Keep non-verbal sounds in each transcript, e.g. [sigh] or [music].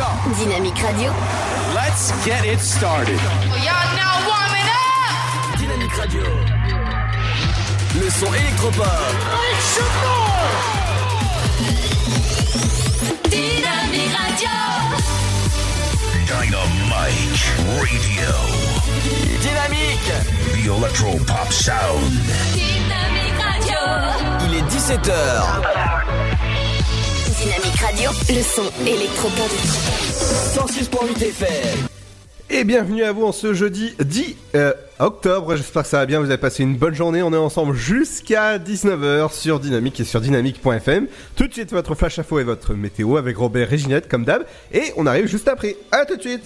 So, Dynamique Radio. let's get it started. Y'all now warming up! Dynamique Radio. Le son électropop. Dynamique Radio. Dynamite Radio. Dynamique. The Electro Pop Sound. Dynamique Radio. Il est 17h. Dynamique Radio. Le son électropop. 106.8 FM. Et bienvenue à vous en ce jeudi 10 euh, octobre. J'espère que ça va bien. Vous avez passé une bonne journée. On est ensemble jusqu'à 19h sur Dynamique et sur dynamique.fm. Tout de suite, votre flash info et votre météo avec Robert Réginette, comme d'hab. Et on arrive juste après. À tout de suite.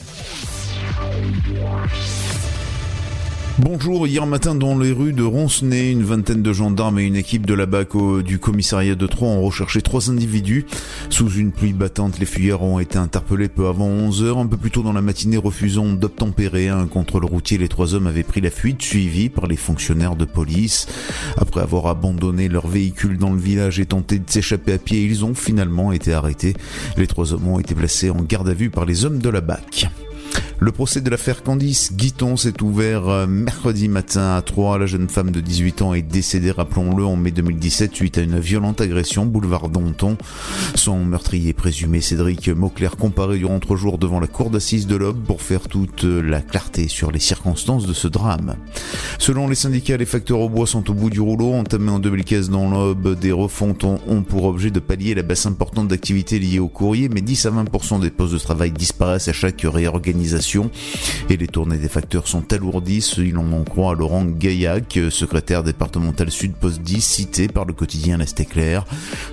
Bonjour, hier matin dans les rues de Roncenay, une vingtaine de gendarmes et une équipe de la BAC du commissariat de Troyes ont recherché trois individus. Sous une pluie battante, les fuyards ont été interpellés peu avant 11 heures. Un peu plus tôt dans la matinée, refusant d'obtempérer un contrôle routier, les trois hommes avaient pris la fuite, suivis par les fonctionnaires de police. Après avoir abandonné leur véhicule dans le village et tenté de s'échapper à pied, ils ont finalement été arrêtés. Les trois hommes ont été placés en garde à vue par les hommes de la BAC. Le procès de l'affaire Candice Guiton s'est ouvert euh, mercredi matin à Troyes. La jeune femme de 18 ans est décédée, rappelons-le, en mai 2017 suite à une violente agression boulevard Danton. Son meurtrier présumé, Cédric Mauclair, comparé durant trois jours devant la cour d'assises de l'Aube pour faire toute euh, la clarté sur les circonstances de ce drame. Selon les syndicats, les facteurs au bois sont au bout du rouleau. Entamés en 2015 dans l'Aube, des refontes ont, pour objet de pallier la baisse importante d'activité liée au courrier, mais 10 à 20% des postes de travail disparaissent à chaque réorganisation et les tournées des facteurs sont alourdies, si l'on en croit Laurent Gaillac, secrétaire départemental Sud Poste 10, cité par le quotidien L'Est éclair.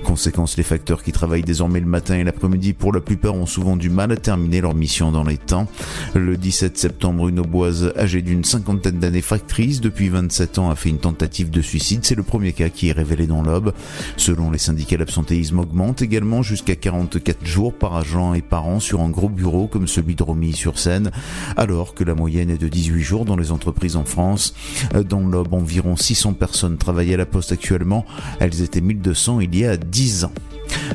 Conséquence, les facteurs qui travaillent désormais le matin et l'après-midi pour la plupart ont souvent du mal à terminer leur mission dans les temps. Le 17 septembre, une Auboise âgée d'une cinquantaine d'années factrice depuis 27 ans a fait une tentative de suicide. C'est le premier cas qui est révélé dans l'Aube. Selon les syndicats, l'absentéisme augmente également jusqu'à 44 jours par agent et par an sur un gros bureau comme celui de Alors que la moyenne est de 18 jours dans les entreprises en France. Dans l'Aube, environ 600 personnes travaillent à la poste actuellement. Elles étaient 1200 il y a 10 ans.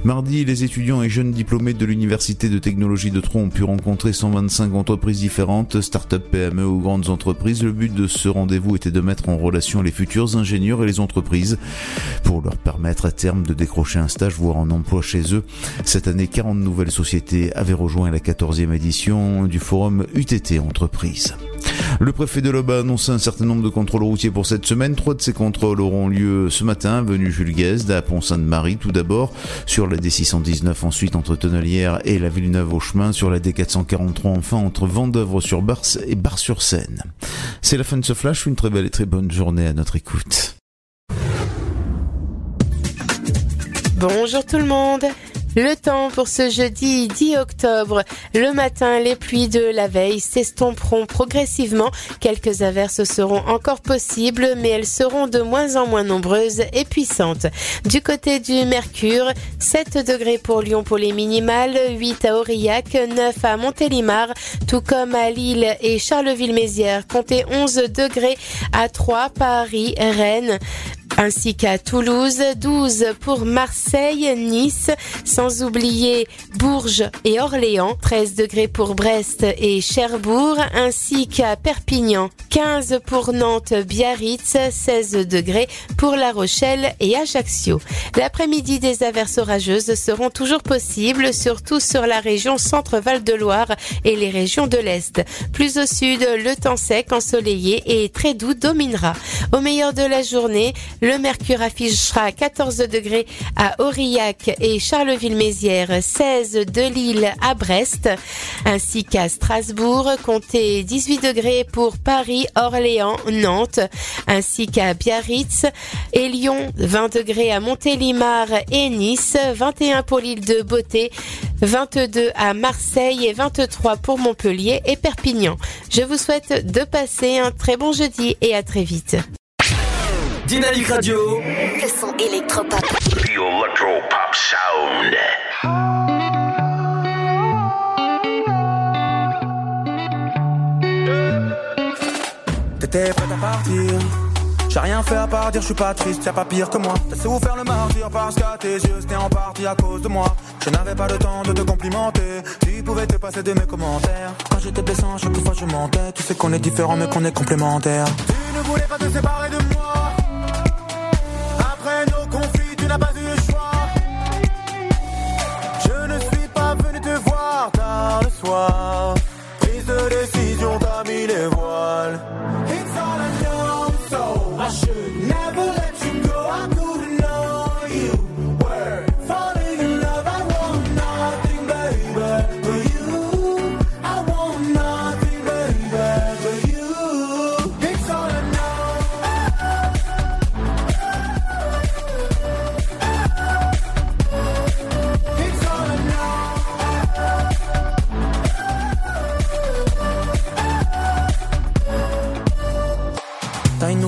Mardi, les étudiants et jeunes diplômés de l'Université de technologie de Troyes ont pu rencontrer 125 entreprises différentes, start-up, PME ou grandes entreprises. Le but de ce rendez-vous était de mettre en relation les futurs ingénieurs et les entreprises pour leur permettre à terme de décrocher un stage, voire un emploi chez eux. Cette année, 40 nouvelles sociétés avaient rejoint la 14e édition du forum UTT Entreprises. Le préfet de l'Aube a annoncé un certain nombre de contrôles routiers pour cette semaine. Trois de ces contrôles auront lieu ce matin, avenue Jules Guesde, à Pont-Sainte-Marie tout d'abord, sur la D619 ensuite entre Tonnelière et la Villeneuve au chemin, sur la D443 enfin entre Vendœuvre sur Bars et Bar-sur-Seine. C'est la fin de ce flash, une très belle et très bonne journée à notre écoute. Bonjour tout le monde. Le temps pour ce jeudi 10 octobre. Le matin, les pluies de la veille s'estomperont progressivement. Quelques averses seront encore possibles, mais elles seront de moins en moins nombreuses et puissantes. Du côté du Mercure, 7 degrés pour Lyon pour les minimales, 8 à Aurillac, 9 à Montélimar, tout comme à Lille et Charleville-Mézières. Comptez 11 degrés à Troyes, Paris, Rennes, ainsi qu'à Toulouse, 12 pour Marseille, Nice, sans oublier Bourges et Orléans, 13 degrés pour Brest et Cherbourg, ainsi qu'à Perpignan, 15 pour Nantes, Biarritz, 16 degrés pour La Rochelle et Ajaccio. L'après-midi, des averses orageuses seront toujours possibles, surtout sur la région Centre-Val de Loire et les régions de l'Est. Plus au sud, le temps sec, ensoleillé et très doux dominera. Au meilleur de la journée, le mercure affichera 14 degrés à Aurillac et Charleville-Mézières, 16 de Lille à Brest, ainsi qu'à Strasbourg, comptez 18 degrés pour Paris, Orléans, Nantes, ainsi qu'à Biarritz et Lyon, 20 degrés à Montélimar et Nice, 21 pour l'île de Beauté, 22 à Marseille et 23 pour Montpellier et Perpignan. Je vous souhaite de passer un très bon jeudi et à très vite. Dynamique Radio. Le son électropop. The Electro Pop Sound. T'étais prête à partir. J'ai rien fait à part dire je suis pas triste, y'a pas pire que moi. T'as faire le martyr parce qu'à tes yeux c'était en partie à cause de moi. Je n'avais pas le temps de te complimenter. Tu pouvais te passer de mes commentaires. Quand j'étais blessant, chaque fois je mentais. Tu sais qu'on est différents, mais qu'on est complémentaires. Tu ne voulais pas te séparer de moi. Après nos conflits, tu n'as pas eu le choix. Je ne suis pas venu te voir tard le soir. Prise de décision, t'as mis les voiles. It's all I know, so I should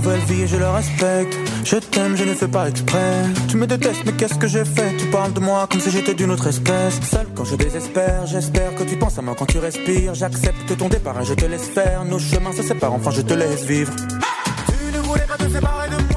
nouvelle vie et je le respecte. Je t'aime, je ne fais pas exprès. Tu me détestes, mais qu'est-ce que j'ai fait? Tu parles de moi comme si j'étais d'une autre espèce. Seul quand je désespère, j'espère que tu penses à moi quand tu respires. J'accepte ton départ et je te laisse faire. Nos chemins se séparent, enfin je te laisse vivre. Tu ne voulais pas te séparer de moi.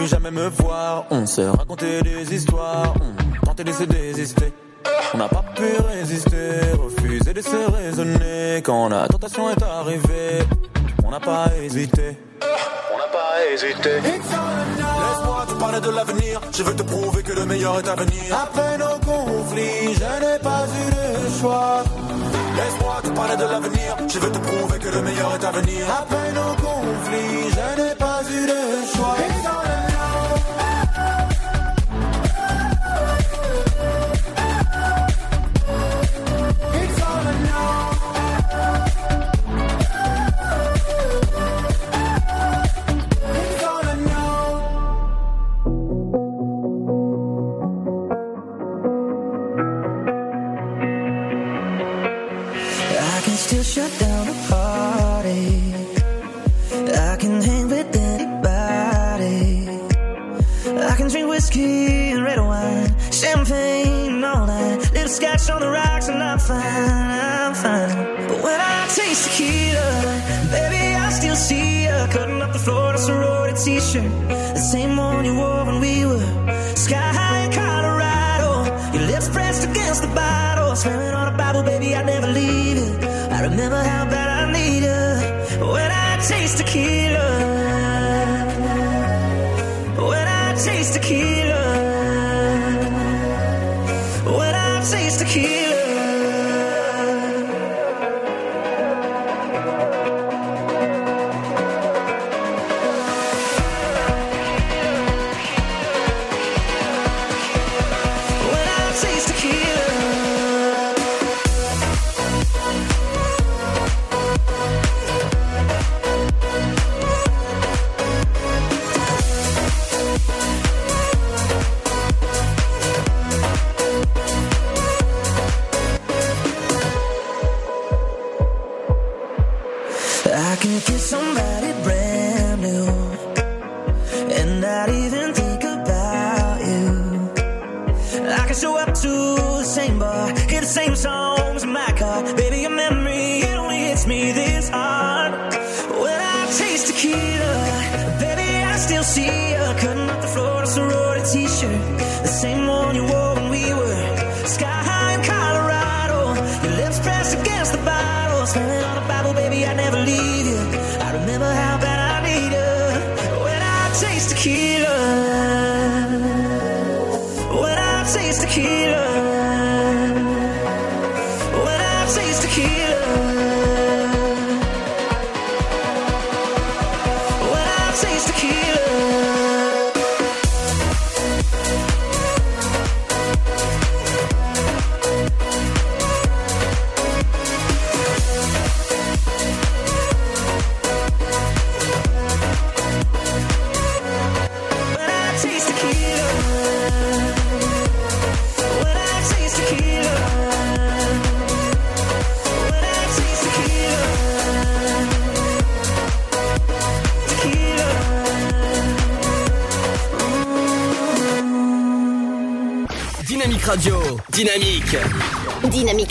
Plus jamais me voir. On s'est raconté des histoires, on tentait de se désister. On n'a pas pu résister, refuser de se raisonner. Quand la tentation est arrivée, on n'a pas hésité. On n'a pas hésité. Laisse-moi te parler de l'avenir. Je veux te prouver que le meilleur est à venir. Après nos conflits, je n'ai pas eu le choix. Laisse-moi te parler de l'avenir. Je veux te prouver que le meilleur est à venir. Après nos conflits, je n'ai pas eu le choix.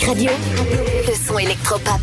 Radio, le son électropop.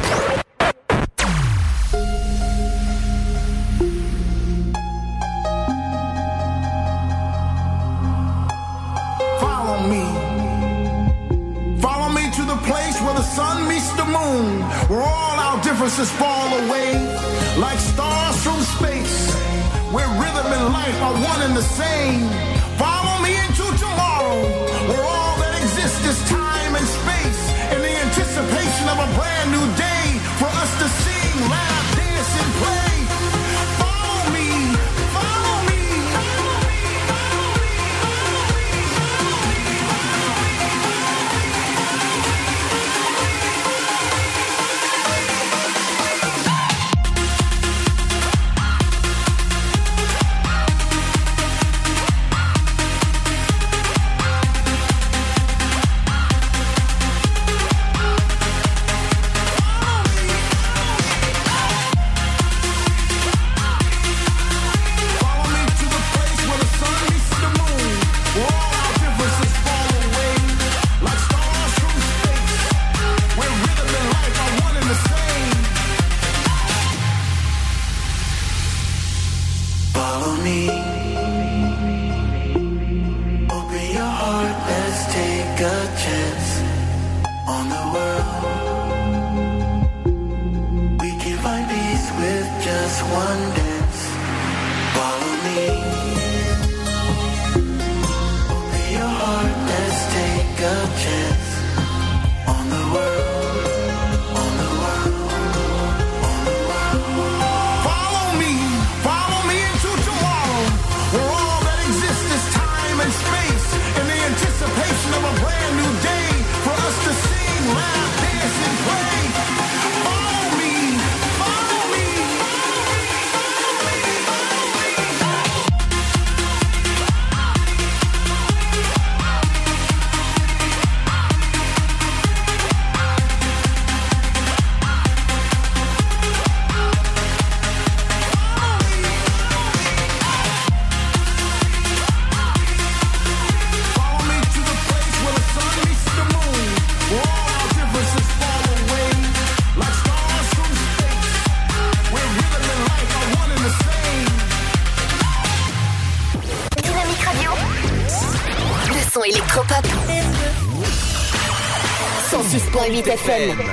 88 FM.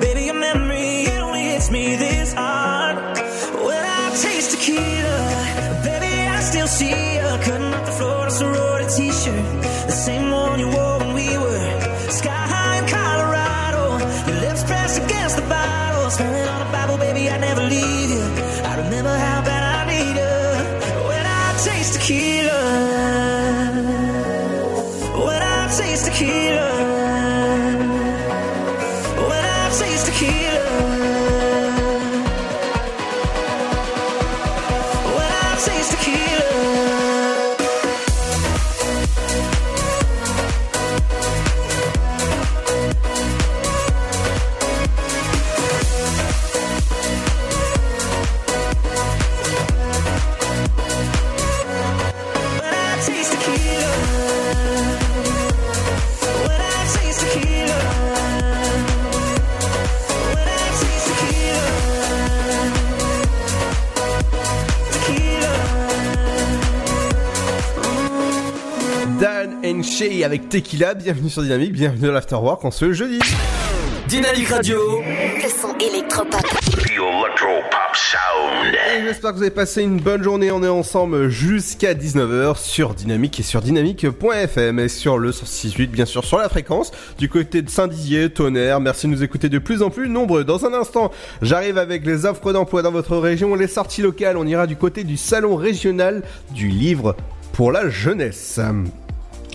Baby, your memory, it only hits me this hard. When I taste tequila, baby, I still see you cutting up the floor. That's the road. Shay avec Tequila, bienvenue sur Dynamique, bienvenue à l'Afterwork en ce jeudi. Dynamique Radio. Le son électropop. The Electro Pop Sound. Et j'espère que vous avez passé une bonne journée. On est ensemble jusqu'à 19h sur Dynamique et sur dynamique.fm et sur le 168 bien sûr sur la fréquence du côté de Saint-Dizier, Tonnerre. Merci de nous écouter de plus en plus nombreux. Dans un instant, j'arrive avec les offres d'emploi dans votre région, les sorties locales. On ira du côté du salon régional du livre pour la jeunesse.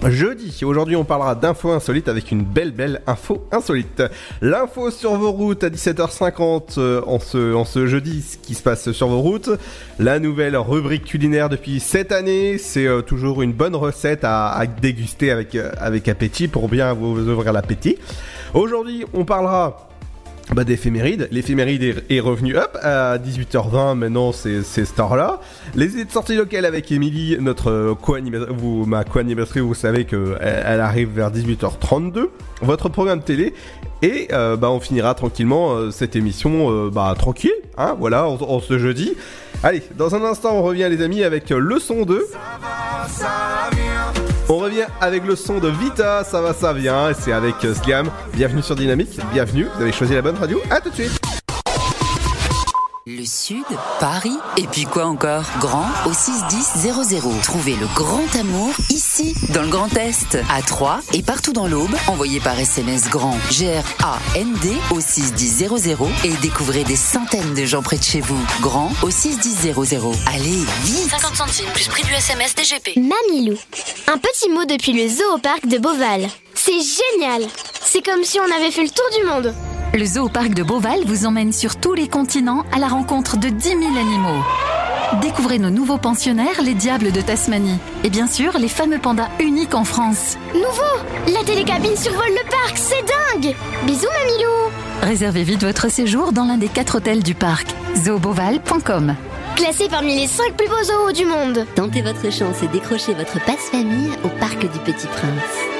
Jeudi, aujourd'hui on parlera d'infos insolites avec une belle belle info insolite. L'info sur vos routes à 17h50 euh, en, ce, en ce jeudi, ce qui se passe sur vos routes. La nouvelle rubrique culinaire depuis cette année, c'est euh, toujours une bonne recette à, déguster avec, euh, avec appétit pour bien vous ouvrir l'appétit. Aujourd'hui on parlera bah, d'éphéméride. L'éphéméride est, est revenu à 18h20. Maintenant, c'est cette heure-là. Les idées de sortie locale avec Émilie, notre euh, co-animatrice, vous, ma co-animatrice, vous savez que elle, elle arrive vers 18h32. Votre programme télé et euh, bah on finira tranquillement euh, cette émission euh, bah tranquille, hein, voilà, en, en ce jeudi. Allez, dans un instant, on revient les amis avec euh, le son 2. On revient avec le son de Vita, ça va, ça vient, et c'est avec euh, Sliam. Bienvenue sur Dynamique, bienvenue, vous avez choisi la bonne radio, à tout de suite. Le Sud, Paris, et puis quoi encore? Grand au 61000. Trouvez le grand amour ici, dans le Grand Est, à Troyes et partout dans l'Aube. Envoyez par SMS grand G-R-A-N-D au 61000 et découvrez des centaines de gens près de chez vous. Grand au 61000. Allez, vite 50 centimes plus prix du SMS DGP. Mamilou. Un petit mot depuis le zoo au parc de Beauval. C'est génial C'est comme si on avait fait le tour du monde. Le zoo au parc de Beauval vous emmène sur tous les continents à la rencontre de 10 000 animaux. Découvrez nos nouveaux pensionnaires, les diables de Tasmanie. Et bien sûr, les fameux pandas uniques en France. Nouveau La télécabine survole le parc, c'est dingue Bisous Mamilou Réservez vite votre séjour dans l'un des quatre hôtels du parc. zooboval.com Classé parmi les 5 plus beaux zoos du monde. Tentez votre chance et décrochez votre passe-famille au Parc du Petit Prince.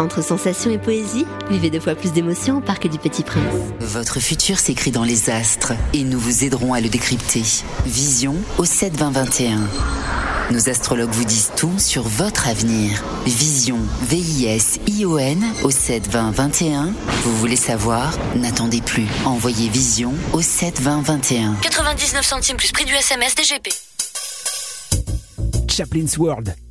Entre sensations et poésie, vivez deux fois plus d'émotions au Parc du Petit Prince. Votre futur s'écrit dans les astres et nous vous aiderons à le décrypter. Vision au 7 20 21. Nos astrologues vous disent tout sur votre avenir. Vision, V-I-S-I-O-N au 7 20 21. Vous voulez savoir? N'attendez plus. Envoyez Vision au 7 20 21. 99 centimes plus prix du SMS DGP. Chaplin's World.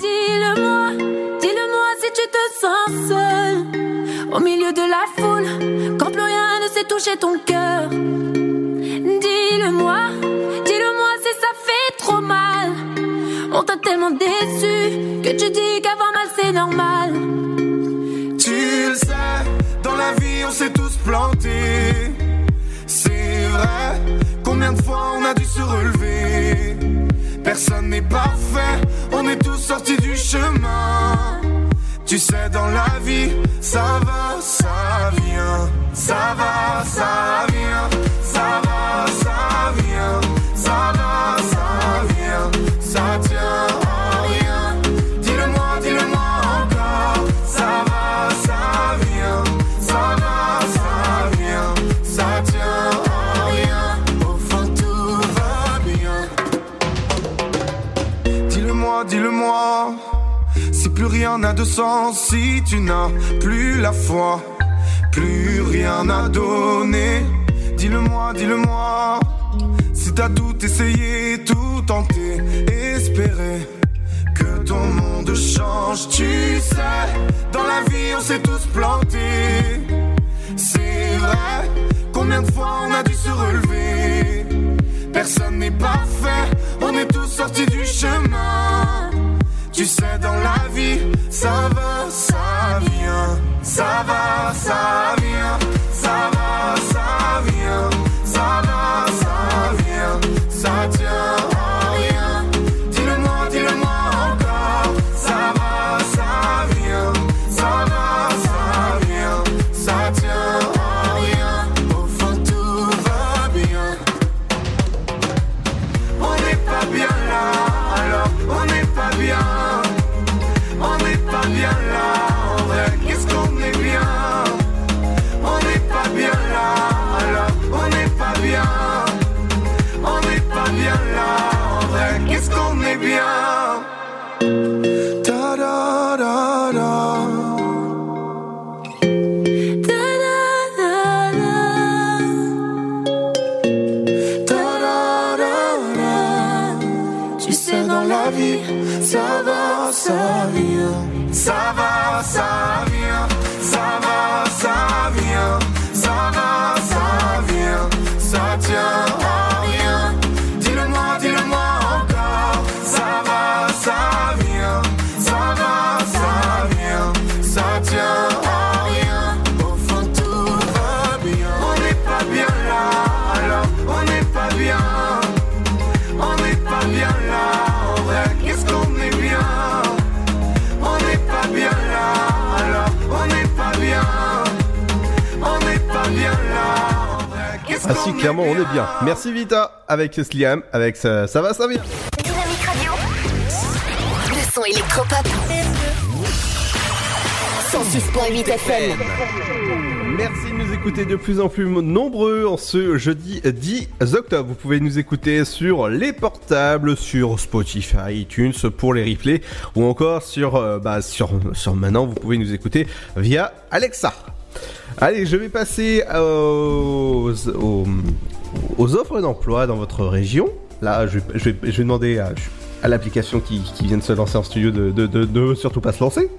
Dis-le-moi, dis-le-moi si tu te sens seul. Au milieu de la foule, quand plus rien ne sait toucher ton cœur. Dis-le-moi, dis-le-moi si ça fait trop mal. On t'a tellement déçu que tu dis qu'avoir mal c'est normal. Tu le sais, dans la vie on s'est tous plantés. C'est vrai, combien de fois on a dû se relever? Personne n'est parfait, on est tous sortis du chemin. Tu sais, dans la vie, ça va, ça vient. Ça va, ça vient. Ça va, ça vient. Ça va, ça vient. Ça dis-le-moi. Si plus rien n'a de sens, si tu n'as plus la foi, plus rien à donner. Dis-le-moi, dis-le-moi. Si t'as tout essayé, tout tenté, espéré que ton monde change, tu sais. Dans la vie, on s'est tous plantés. C'est vrai. Combien de fois on a dû se relever? Personne n'est parfait, on est tous sortis du chemin. Tu sais, dans la vie, ça va, ça vient. Ça va, ça vient. Ça va, ça vient. Ça va, ça ça va, ça vient. Ça va, si, clairement, on est bien. Merci Vita, avec Sliam, avec ça, ça va, ça vient. Dynamique Radio. Le son électropop. 106.8 FM. Merci de nous écouter de plus en plus nombreux en ce jeudi 10 octobre. Vous pouvez nous écouter sur les portables, sur Spotify, iTunes pour les replays ou encore sur, euh, bah, sur, sur maintenant vous pouvez nous écouter via Alexa. Allez, je vais passer aux, aux, offres d'emploi dans votre région. Là, je, vais- je vais, demander à, l'application qui, qui vient de se lancer en studio de, de, de, surtout pas se lancer.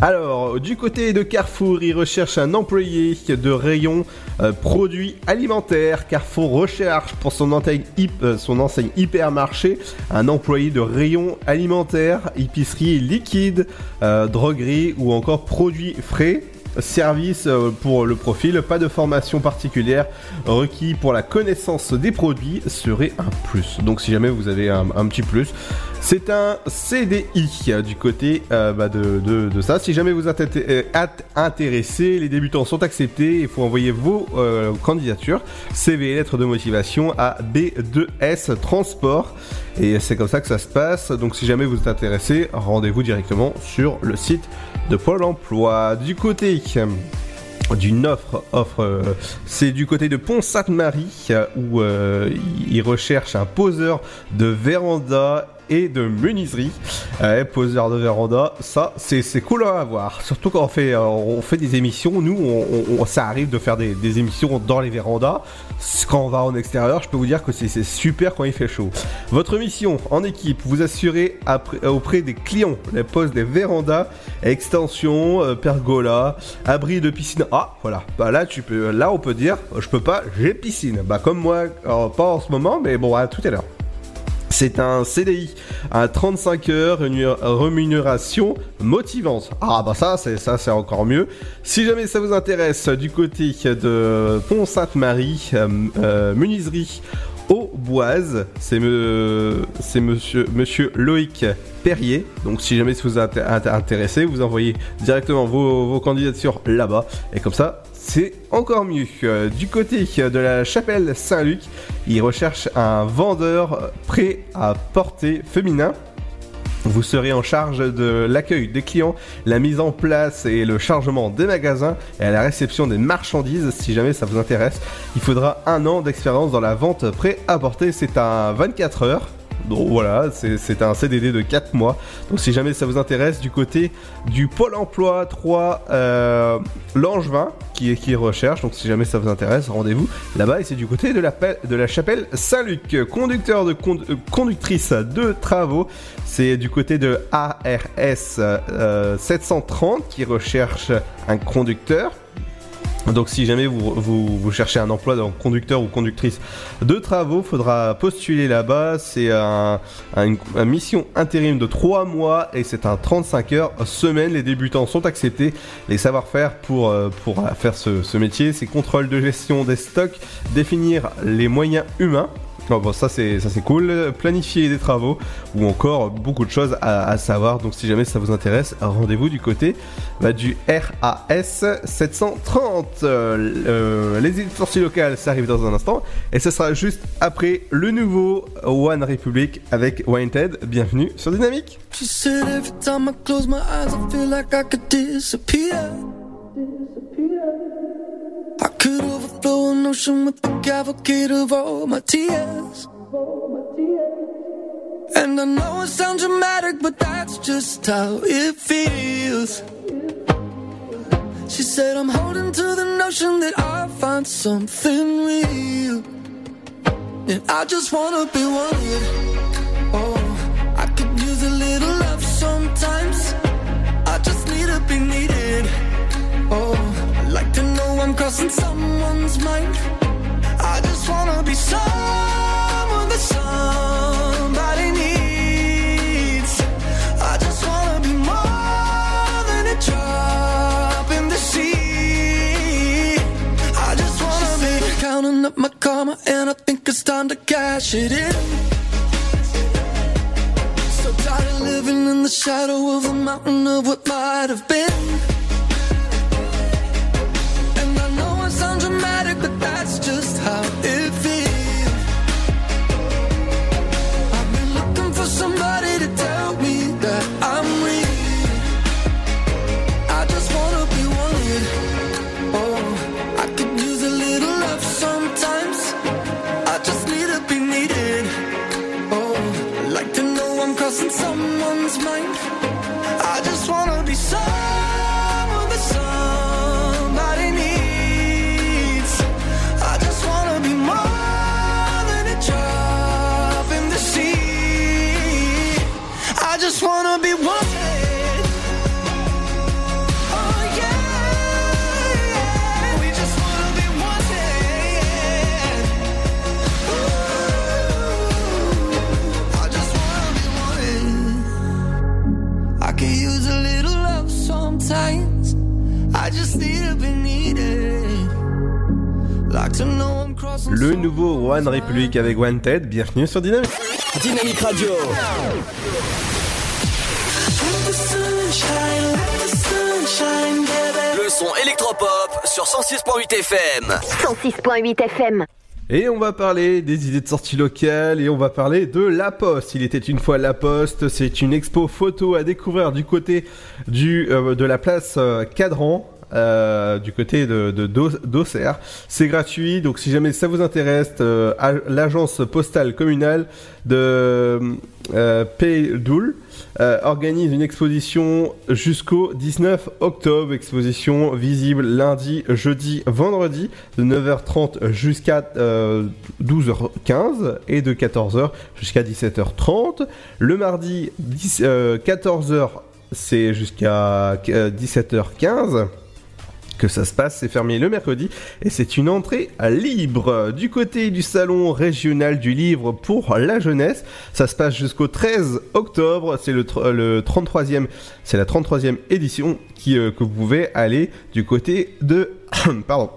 Alors, du côté de Carrefour, il recherche un employé de rayon euh, produits alimentaires. Carrefour recherche pour son enseigne, euh, son enseigne hypermarché un employé de rayon alimentaire, épicerie liquide, euh, droguerie ou encore produits frais. Service euh, pour le profil, pas de formation particulière requis pour la connaissance des produits serait un plus. Donc si jamais vous avez un, petit plus, c'est un CDI du côté euh, bah, de, de- ça. Si jamais vous euh, êtes intéressé, les débutants sont acceptés. Il faut envoyer vos candidatures, CV et lettres de motivation à B2S Transport. Et c'est comme ça que ça se passe. Donc si jamais vous êtes intéressé, rendez-vous directement sur le site de Pôle Emploi. Du côté d'une offre, offre c'est du côté de Pont-Sainte-Marie euh, où euh, il recherche un poseur de véranda et de menuiserie. Euh, poseur de véranda, ça c'est cool à avoir. Surtout quand on fait, euh, on fait des émissions, nous ça arrive de faire des, émissions dans les vérandas. Quand on va en extérieur, je peux vous dire que c'est super quand il fait chaud. Votre mission en équipe, vous assurez euh, auprès des clients les postes des vérandas, extension, euh, pergola, abri de piscine. Ah voilà, bah là tu peux, là on peut dire, je peux pas, j'ai piscine. Bah comme moi, alors, pas en ce moment, mais bon à tout à l'heure. C'est un CDI à 35 heures, une rémunération motivante. Ah bah ça, c'est ça, c'est encore mieux. Si jamais ça vous intéresse, du côté de Pont-Sainte-Marie, euh, euh, menuiserie Auboise, c'est me, c'est monsieur, Loïc Perrier. Donc si jamais ça vous êtes intéressé, vous envoyez directement vos candidatures là-bas. Et comme ça, c'est encore mieux. Euh, du côté de la chapelle Saint-Luc, il recherche un vendeur prêt à porter féminin. Vous serez en charge de l'accueil des clients, la mise en place et le chargement des magasins et à la réception des marchandises. Si jamais ça vous intéresse, il faudra un an d'expérience dans la vente prêt à porter. C'est un 24 heures. Donc voilà, c'est un CDD de 4 mois. Donc si jamais ça vous intéresse, du côté du Pôle emploi 3 euh, Langevin qui, qui recherche, donc si jamais ça vous intéresse, rendez-vous là-bas. Et c'est du côté de la, chapelle Saint-Luc, conducteur de euh, conductrice de travaux. C'est du côté de ARS euh, 730 qui recherche un conducteur. Donc si jamais vous, vous, cherchez un emploi de conducteur ou conductrice de travaux, faudra postuler là-bas. C'est un, un- une, mission intérim de 3 mois et c'est un 35 heures semaine. Les débutants sont acceptés. Les savoir-faire pour, euh, faire ce métier, c'est contrôle de gestion des stocks, définir les moyens humains. Oh, bon, ça c'est ça c'est cool. Planifier des travaux ou encore beaucoup de choses à, à savoir. Donc si jamais ça vous intéresse, rendez-vous du côté bah, du RAS 730. Euh, euh, les idées de sortie locales, ça arrive dans un instant et ce sera juste après le nouveau One Republic avec Wanted. Bienvenue sur Dynamique. Could. Overflow an ocean with the cavalcade of all my tears. And I know it sounds dramatic, but that's just how it feels. She said, I'm holding to the notion that I'll find something real. And I just wanna be wanted. Oh, I could use a little love sometimes. I just need to be needed. Oh, like to know I'm crossing someone's mind. I just wanna be someone that somebody needs. I just wanna be more than a drop in the sea. I just wanna be counting up my karma, and I think it's time to cash it in. So tired of living in the shadow of a mountain of what might have been. Just wanna be wanted. Oh yeah, we just wanna be wanted. Ooh, I just wanna be wanted. I could use a little love sometimes. I just need to be needed. Like to know I'm crossing. Le nouveau One Republic avec Wanted. Bienvenue sur Dynamique. Dynamique Radio. Le son électropop sur 106.8 FM. 106.8 FM. Et on va parler des idées de sortie locale et on va parler de La Poste. Il était une fois La Poste, c'est une expo photo à découvrir du côté du, euh, de la place euh, Cadran. Euh, du côté de de- d'Au- d'Auxerre, c'est gratuit. Donc si jamais ça vous intéresse, euh, l'agence postale communale de euh, Pays-Doul euh, organise une exposition jusqu'au 19 octobre. Exposition visible lundi, jeudi, vendredi de 9h30 jusqu'à euh, 12h15 et de 14h jusqu'à 17h30. Le mardi 10, euh, 14h c'est jusqu'à euh, 17h15 que ça se passe, c'est fermé le mercredi et c'est une entrée libre. Du côté du salon régional du livre pour la jeunesse, ça se passe jusqu'au 13 octobre, c'est le, tr- le 33e, c'est la 33e édition qui, euh, que vous pouvez aller du côté de [coughs] pardon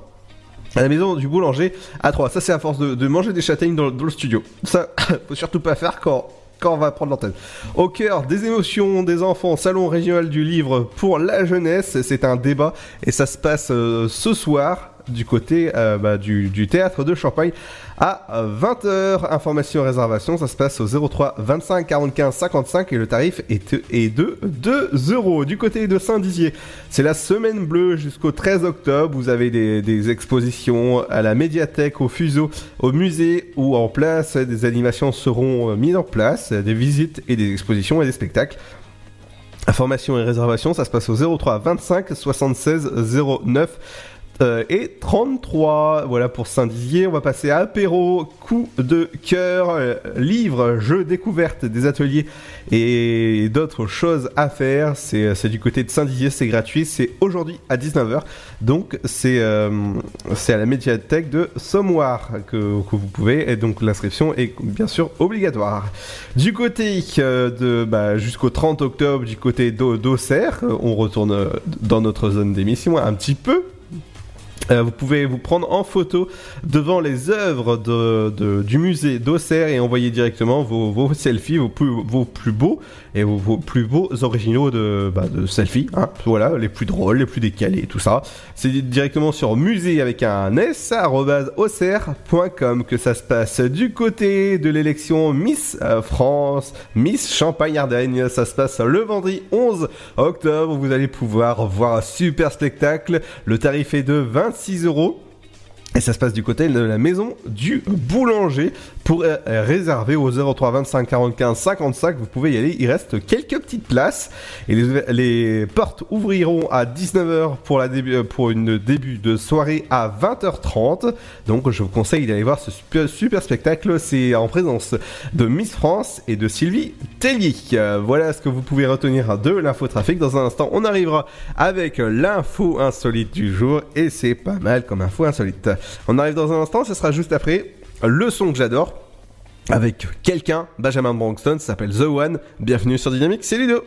à la maison du boulanger à 3. Ça, c'est à force de, de manger des châtaignes dans, dans le studio. Ça, [coughs] faut surtout pas faire quand, quand on va prendre l'antenne. Au cœur des émotions des enfants, salon régional du livre pour la jeunesse. C'est un débat et ça se passe euh, ce soir. Du côté euh, bah, du, théâtre de Champagne à 20h. Information réservation, ça se passe au 03 25 45 55 et le tarif est, de 2 euros. Du côté de Saint-Dizier, c'est la semaine bleue jusqu'au 13 octobre. Vous avez des, expositions à la médiathèque, au fuseau, au musée ou en place. Des animations seront euh, mises en place, des visites et des expositions et des spectacles. Information et réservation, ça se passe au 03 25 76 09 euh, et 33. Voilà pour Saint-Dizier. On va passer à apéro, coup de cœur, euh, livres, jeux, découvertes, des ateliers et d'autres choses à faire. C'est c'est du côté de Saint-Dizier, c'est gratuit. C'est aujourd'hui à 19h. Donc c'est euh, c'est à la médiathèque de Sommoir que, que vous pouvez. Et donc l'inscription est bien sûr obligatoire. Du côté euh, de bah, jusqu'au 30 octobre, du côté d'Au- d'Auxerre, euh, on retourne euh, dans notre zone d'émission un petit peu. Euh, vous pouvez vous prendre en photo devant les œuvres du musée d'Auxerre et envoyer directement vos, selfies, vos plus beaux et vos, plus beaux originaux de, bah, de selfies. hein. voilà, les plus drôles, les plus décalés, tout ça. C'est directement sur musée avec un s auxerre.com que ça se passe du côté de l'élection Miss euh, France, Miss Champagne-Ardenne. Ça se passe le vendredi 11 octobre. Vous allez pouvoir voir un super spectacle. Le tarif est de 26 euros. Et ça se passe du côté de la maison du boulanger. Pour euh, réserver au 03 25 45 55, vous pouvez y aller. Il reste quelques petites places. Et les, les portes ouvriront à 19h pour, la début, euh, pour une début de soirée à 20h30. Donc je vous conseille d'aller voir ce super, super spectacle. C'est en présence de Miss France et de Sylvie Tellier. Euh, Voilà ce que vous pouvez retenir de l'infotrafic. Dans un instant, on arrivera avec l'info insolite du jour. Et c'est pas mal comme info insolite. On arrive dans un instant, ce sera juste après le son que j'adore. Avec quelqu'un, Benjamin Brongston, ça s'appelle The One. Bienvenue sur Dynamique, c'est Ludo.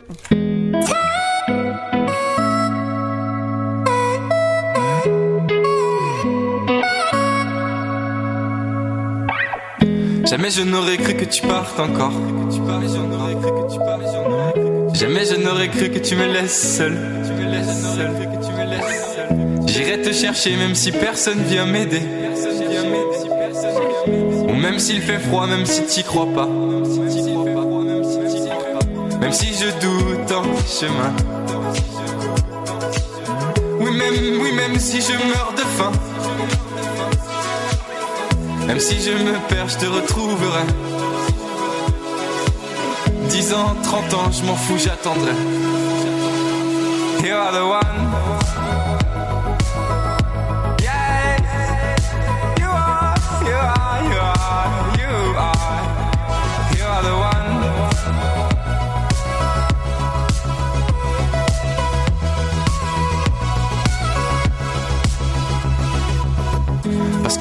Jamais je n'aurais cru que tu partes encore. Jamais je n'aurais cru que tu me laisses seul. J'irai te chercher même si personne vient m'aider. Ou même s'il fait froid, même si t'y crois pas. Même si je doute en chemin. Oui, même, oui, même si je meurs de faim. Même si je me perds, je te retrouverai. 10 ans, 30 ans, je m'en fous, j'attendrai. You are the one.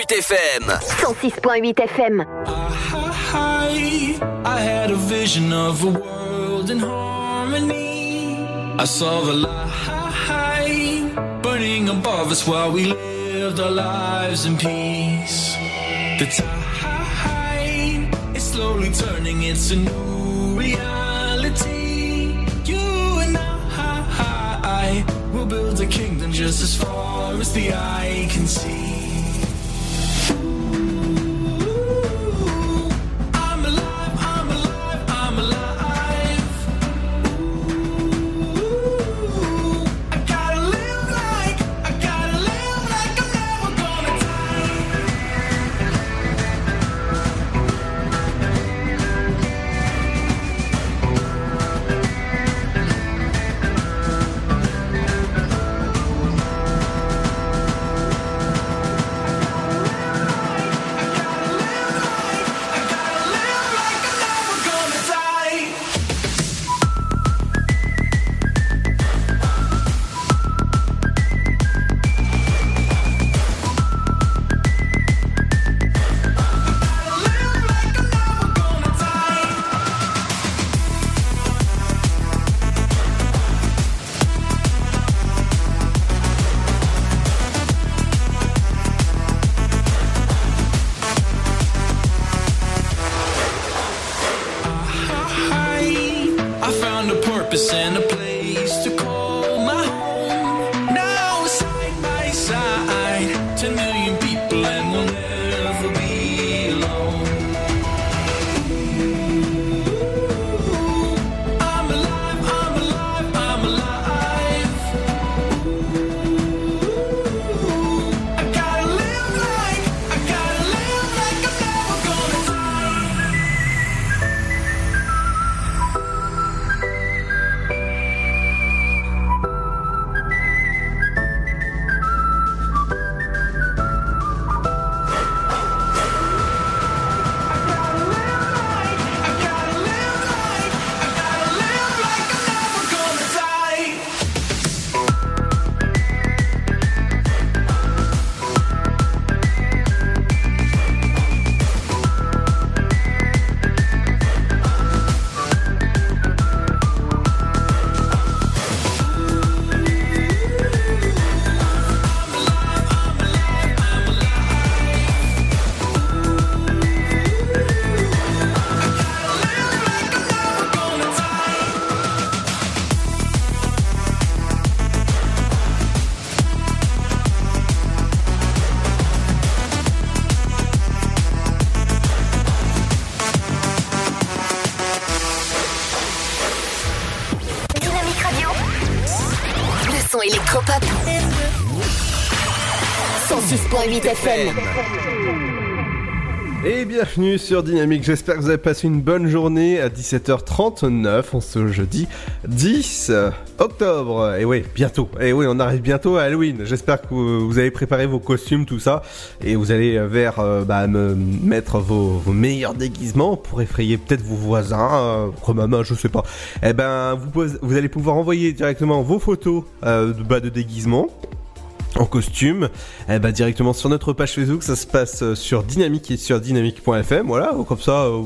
106.8 FM. 106.8 FM. high. I had a vision of a world in harmony. I saw the light burning above us while we lived our lives in peace. The tide is slowly turning, it's a new reality. You and I will build a kingdom just as far as the eye can see. Et bienvenue sur Dynamique, j'espère que vous avez passé une bonne journée à 17h39, on se jeudi 10 octobre. Et oui, bientôt, et oui, on arrive bientôt à Halloween. J'espère que vous avez préparé vos costumes, tout ça, et vous allez vers euh, bah, me mettre vos, meilleurs déguisements pour effrayer peut-être vos voisins, euh, maman, je sais pas. Eh ben, vous, vous allez pouvoir envoyer directement vos photos euh, de, bah, de déguisement en costume, eh ben directement sur notre page Facebook, ça se passe euh, sur Dynamique et sur dynamique.fm, voilà, comme ça, euh,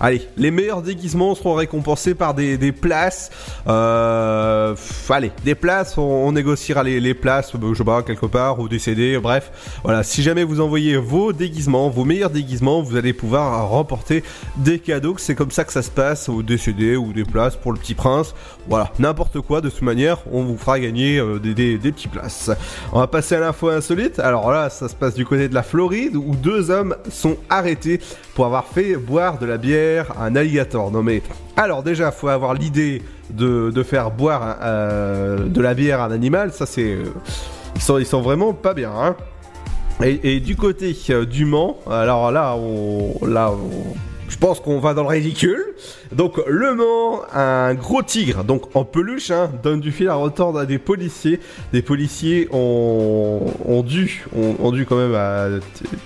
allez, les meilleurs déguisements seront récompensés par des, places, euh, allez, des places, on, négociera les, places, euh, je sais pas, quelque part, ou des bref, voilà, si jamais vous envoyez vos déguisements, vos meilleurs déguisements, vous allez pouvoir remporter des cadeaux, c'est comme ça que ça se passe, ou des ou des places pour le petit prince, voilà, n'importe quoi, de toute manière, on vous fera gagner euh, des, des, des petits places. On va passer à l'info insolite. Alors là, ça se passe du côté de la Floride où deux hommes sont arrêtés pour avoir fait boire de la bière un alligator. Non mais, alors déjà, faut avoir l'idée de, de faire boire euh, de la bière à un animal. Ça c'est, euh, ils sont vraiment pas bien. Hein. Et, du côté euh, du Mans, alors là, on, là, je pense qu'on va dans le ridicule. Donc Le Mans, un gros tigre, donc en peluche, hein, donne du fil à retordre à des policiers. Des policiers ont, ont dû, ont, dû quand même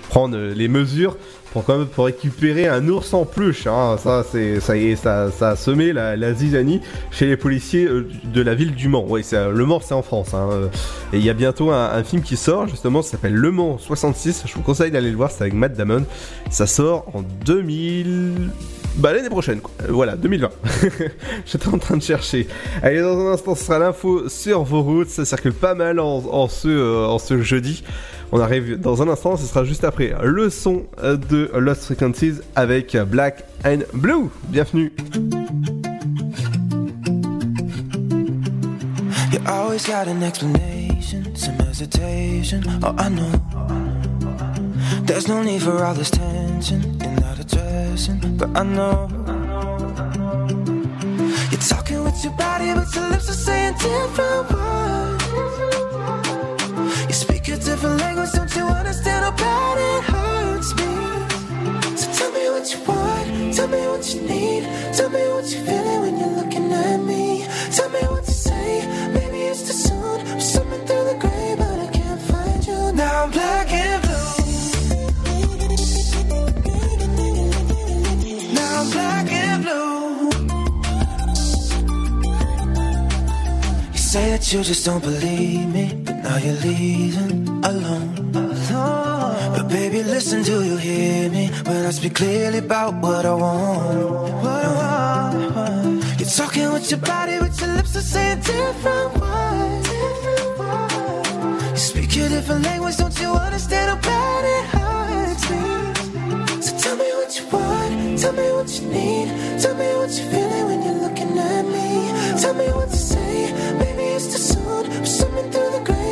prendre les mesures pour quand même récupérer un ours en peluche. Hein. Ça, c'est ça y est, ça, a semé la, zizanie chez les policiers euh, de la ville du Mans. Oui, c'est Le Mans, c'est en France. Hein. Et il y a bientôt un, un film qui sort justement, ça s'appelle Le Mans 66. Je vous conseille d'aller le voir, c'est avec Matt Damon. Ça sort en 2000. Bah l'année prochaine, quoi. Euh, voilà, 2020. [laughs] J'étais en train de chercher. Allez, dans un instant, ce sera l'info sur vos routes. Ça circule pas mal en, ce, euh, en ce jeudi. On arrive dans un instant, ce sera juste après le son euh, de Lost Frequencies avec Black and Blue. Bienvenue. Explanation, some hesitation. Oh, I know. There's no need for all tension. Addressing, but I know. You're talking with your body, but your lips are saying different words. You speak a different language, don't you understand how bad it hurts me? So tell me what you want, tell me what you need, tell me what you're feeling when you're looking at me. Tell me what to say, maybe it's too soon. I'm swimming through the gray, but I can't find you. Now I'm black and say that you just don't believe me, but now you're leaving alone. alone. But baby, listen, do you hear me when I speak clearly about what I want? What I want. You're talking with your body, with your lips are saying different words. You speak a different language, don't you understand how bad it hurts me? So tell me what you want, tell me what you need, tell me what you're feeling when you're looking at me. Tell me what Maybe it's the sun or something through the gray.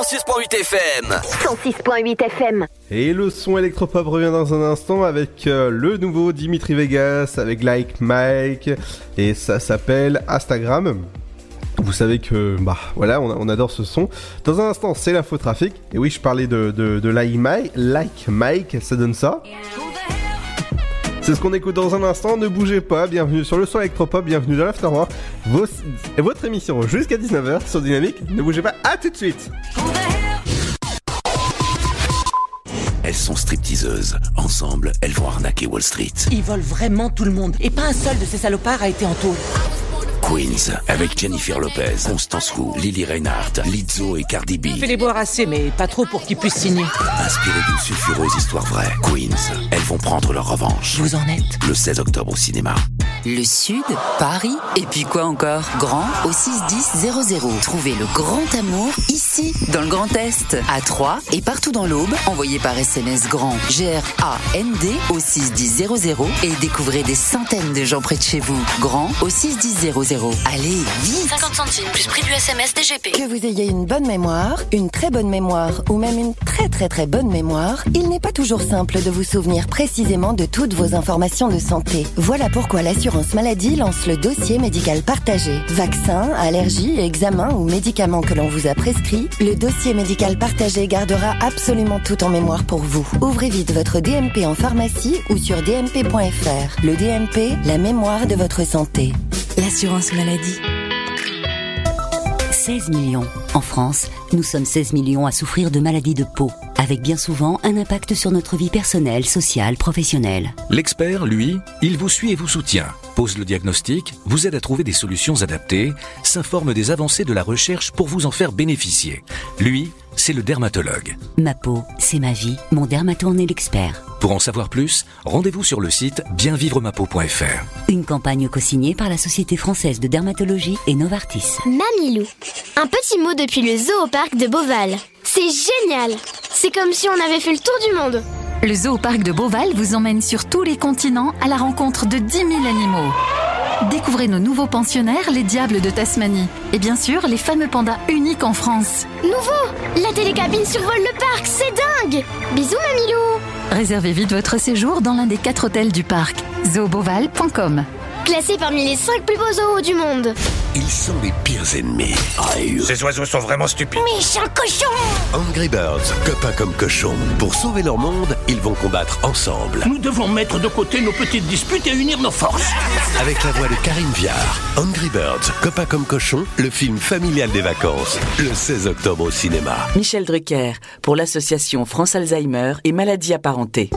106.8 FM. 106.8 FM. Et le son électropop revient dans un instant avec euh, le nouveau Dimitri Vegas, avec Like Mike, et ça s'appelle Instagram. Vous savez que, bah voilà, on, on adore ce son. Dans un instant, c'est l'infotrafic. Et oui, je parlais de, de, de Like Mike, Like Mike, ça donne ça. C'est ce qu'on écoute dans un instant, ne bougez pas, bienvenue sur le son électropop, bienvenue dans l'Afterwork, votre émission jusqu'à 19h sur Dynamique, ne bougez pas, à tout de suite Elles sont stripteaseuses. Ensemble, elles vont arnaquer Wall Street. Ils volent vraiment tout le monde. Et pas un seul de ces salopards a été en taule. Queens, avec Jennifer Lopez, Constance Wu, Lily Reinhardt, Lizzo et Cardi B. Fais les boire assez, mais pas trop pour qu'ils puissent signer. Inspirées d'une sulfureuse histoire vraie, Queens, elles vont prendre leur revanche. Vous en êtes Le 16 octobre au cinéma. Le Sud, Paris, et puis quoi encore? Grand au 61000. Trouvez le grand amour ici, dans le Grand Est, à Troyes et partout dans l'Aube. Envoyez par SMS grand G-R-A-N-D au 61000 et découvrez des centaines de gens près de chez vous. Grand au 61000. Allez, vite 50 centimes plus prix du SMS DGP. Que vous ayez une bonne mémoire, une très bonne mémoire ou même une très très très bonne mémoire, il n'est pas toujours simple de vous souvenir précisément de toutes vos informations de santé. Voilà pourquoi l'assurance l'assurance maladie lance le dossier médical partagé. Vaccins, allergies, examens ou médicaments que l'on vous a prescrits, le dossier médical partagé gardera absolument tout en mémoire pour vous. Ouvrez vite votre DMP en pharmacie ou sur dmp.fr. Le DMP, la mémoire de votre santé. L'assurance maladie. 16 millions. En France, nous sommes 16 millions à souffrir de maladies de peau, avec bien souvent un impact sur notre vie personnelle, sociale, professionnelle. L'expert, lui, il vous suit et vous soutient, pose le diagnostic, vous aide à trouver des solutions adaptées, s'informe des avancées de la recherche pour vous en faire bénéficier. Lui, c'est le dermatologue. Ma peau, c'est ma vie. Mon dermato en est l'expert. Pour en savoir plus, rendez-vous sur le site bienvivremapeau.fr. Une campagne co-signée par la Société française de dermatologie et Novartis. Mamilou. Un petit mot depuis le zoo au parc de Beauval. C'est génial C'est comme si on avait fait le tour du monde Le zoo parc de Beauval vous emmène sur tous les continents à la rencontre de 10 000 animaux. Découvrez nos nouveaux pensionnaires, les diables de Tasmanie. Et bien sûr, les fameux pandas uniques en France. Nouveau La télécabine survole le parc, c'est dingue Bisous Mamilou Réservez vite votre séjour dans l'un des quatre hôtels du parc. zooboval.com Classé parmi les 5 plus beaux zoos du monde. Ils sont les pires ennemis. Ces oiseaux sont vraiment stupides. Méchant cochon Angry Birds, copains comme cochons. Pour sauver leur monde, ils vont combattre ensemble. Nous devons mettre de côté nos petites disputes et unir nos forces. Avec la voix de Karine Viard. Angry Birds, copains comme cochons, le film familial des vacances. Le 16 octobre au cinéma. Michel Drucker, pour l'association France Alzheimer et maladies apparentées.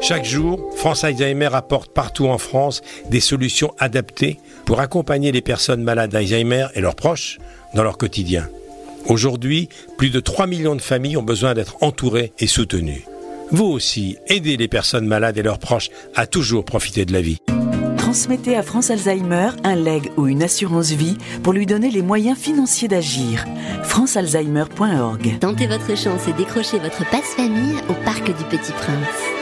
Chaque jour, France Alzheimer apporte partout en France des solutions adaptées pour accompagner les personnes malades d'Alzheimer et leurs proches dans leur quotidien. Aujourd'hui, plus de 3 millions de familles ont besoin d'être entourées et soutenues. Vous aussi, aidez les personnes malades et leurs proches à toujours profiter de la vie. Transmettez à France Alzheimer un leg ou une assurance vie pour lui donner les moyens financiers d'agir. francealzheimer.org. Tentez votre chance et décrochez votre passe-famille au Parc du Petit Prince.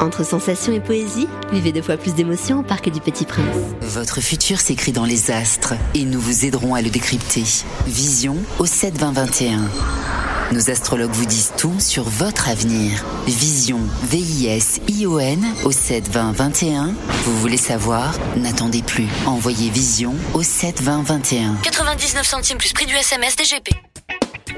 Entre sensations et poésie, vivez deux fois plus d'émotions au Parc du Petit Prince. Votre futur s'écrit dans les astres et nous vous aiderons à le décrypter. Vision au 7 20 21. Nos astrologues vous disent tout sur votre avenir. Vision, V-I-S-I-O-N au 7 20 21. Vous voulez savoir? N'attendez plus. Envoyez Vision au 7 20 21. 99 centimes plus prix du SMS DGP.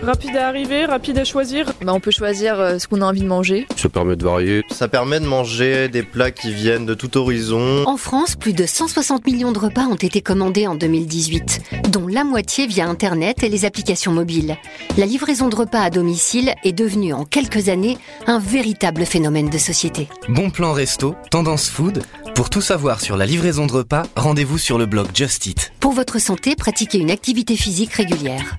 Rapide à arriver, rapide à choisir. Bah, on peut choisir euh, ce qu'on a envie de manger. Ça permet de varier. Ça permet de manger des plats qui viennent de tout horizon. En France, plus de 160 millions de repas ont été commandés en 2018, dont la moitié via Internet et les applications mobiles. La livraison de repas à domicile est devenue en quelques années un véritable phénomène de société. Bon plan resto, tendance food. Pour tout savoir sur la livraison de repas, rendez-vous sur le blog Just Eat. Pour votre santé, pratiquez une activité physique régulière.